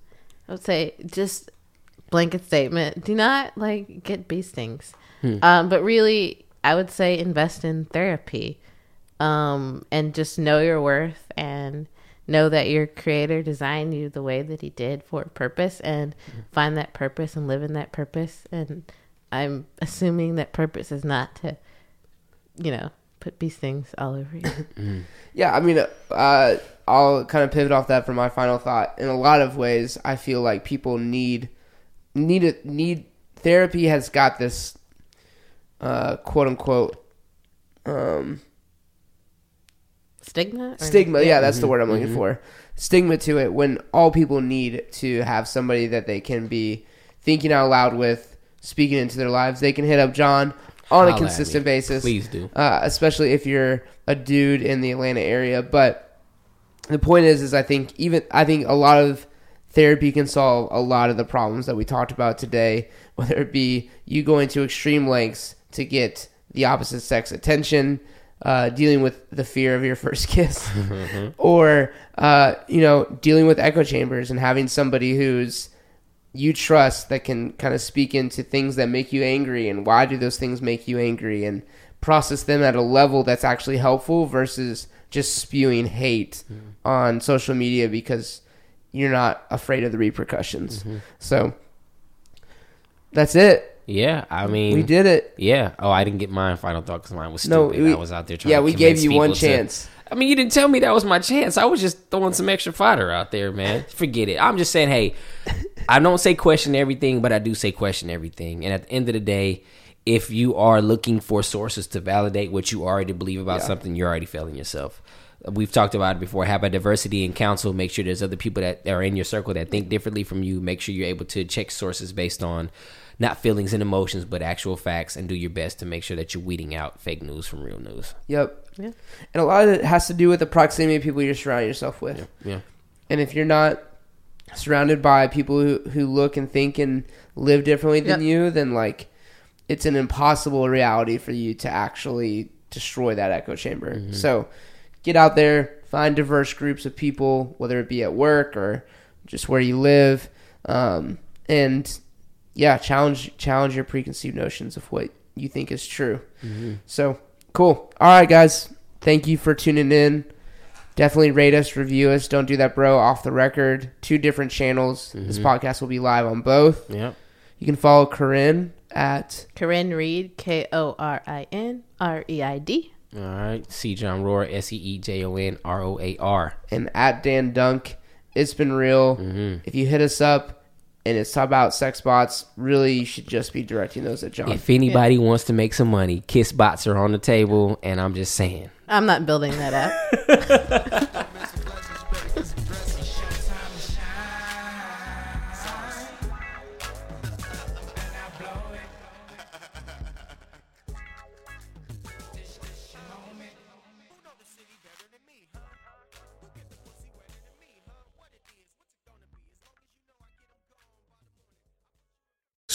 I would say just blanket statement: do not like get bee stings. Um, but really, I would say invest in therapy, um, and just know your worth and know that your creator designed you the way that he did for a purpose, and find that purpose and live in that purpose. And I'm assuming that purpose is not to, you know, put bee stings all over you. Yeah, I mean, uh, I'll kind of pivot off that for my final thought. In a lot of ways, I feel like people need need it need therapy has got this uh, quote unquote um, Stigma? Stigma. Yeah, that's the word I'm looking for. Stigma to it when all people need to have somebody that they can be thinking out loud with, speaking into their lives. They can hit up John on Holla a consistent basis. Please do. uh, especially if you're a dude in the Atlanta area. But the point is, is I think even I think a lot of therapy can solve a lot of the problems that we talked about today. Whether it be you going to extreme lengths to get the opposite sex attention, uh, dealing with the fear of your first kiss, or uh, you know, dealing with echo chambers and having somebody who's you trust that can kind of speak into things that make you angry and why do those things make you angry and process them at a level that's actually helpful versus just spewing hate on social media because you're not afraid of the repercussions. Mm-hmm. So that's it. Yeah, I mean, We did it. Yeah. Oh, I didn't get mine. Final thought because mine was No, stupid. we- I was out there trying. yeah, to we gave you one people to- chance. I mean, you didn't tell me that was my chance. I was just throwing some extra fodder out there, man. Forget it. I'm just saying, hey, I don't say question everything, but I do say question everything. And at the end of the day, if you are looking for sources to validate what you already believe about something, you're already failing yourself. We've talked about it before. Have a diversity in council. Make sure there's other people that are in your circle that think differently from you. Make sure you're able to check sources based on not feelings and emotions, but actual facts, and do your best to make sure that you're weeding out fake news from real news. Yep. Yeah. And a lot of it has to do with the proximity of people you're surrounding yourself with. Yeah. And if you're not surrounded by people who, who look and think and live differently than Yep. you, then like it's an impossible reality for you to actually destroy that echo chamber. Mm-hmm. So get out there, find diverse groups of people, whether it be at work or just where you live, um, and yeah, challenge challenge your preconceived notions of what you think is true. So cool. All right, guys. Thank you for tuning in. Definitely rate us, review us. Don't do that, bro. Off the record, two different channels. This podcast will be live on both. Yep. You can follow Korin at Korin Reid, K O R I N R E I D. All right. C. John Roar, S E E J O N R O A R. and at Dan Dunk. It's been real. Mm-hmm. If you hit us up and it's about sex bots, really you should just be directing those at John. If anybody wants to make some money, kiss bots are on the table, and I'm just saying. I'm not building that app.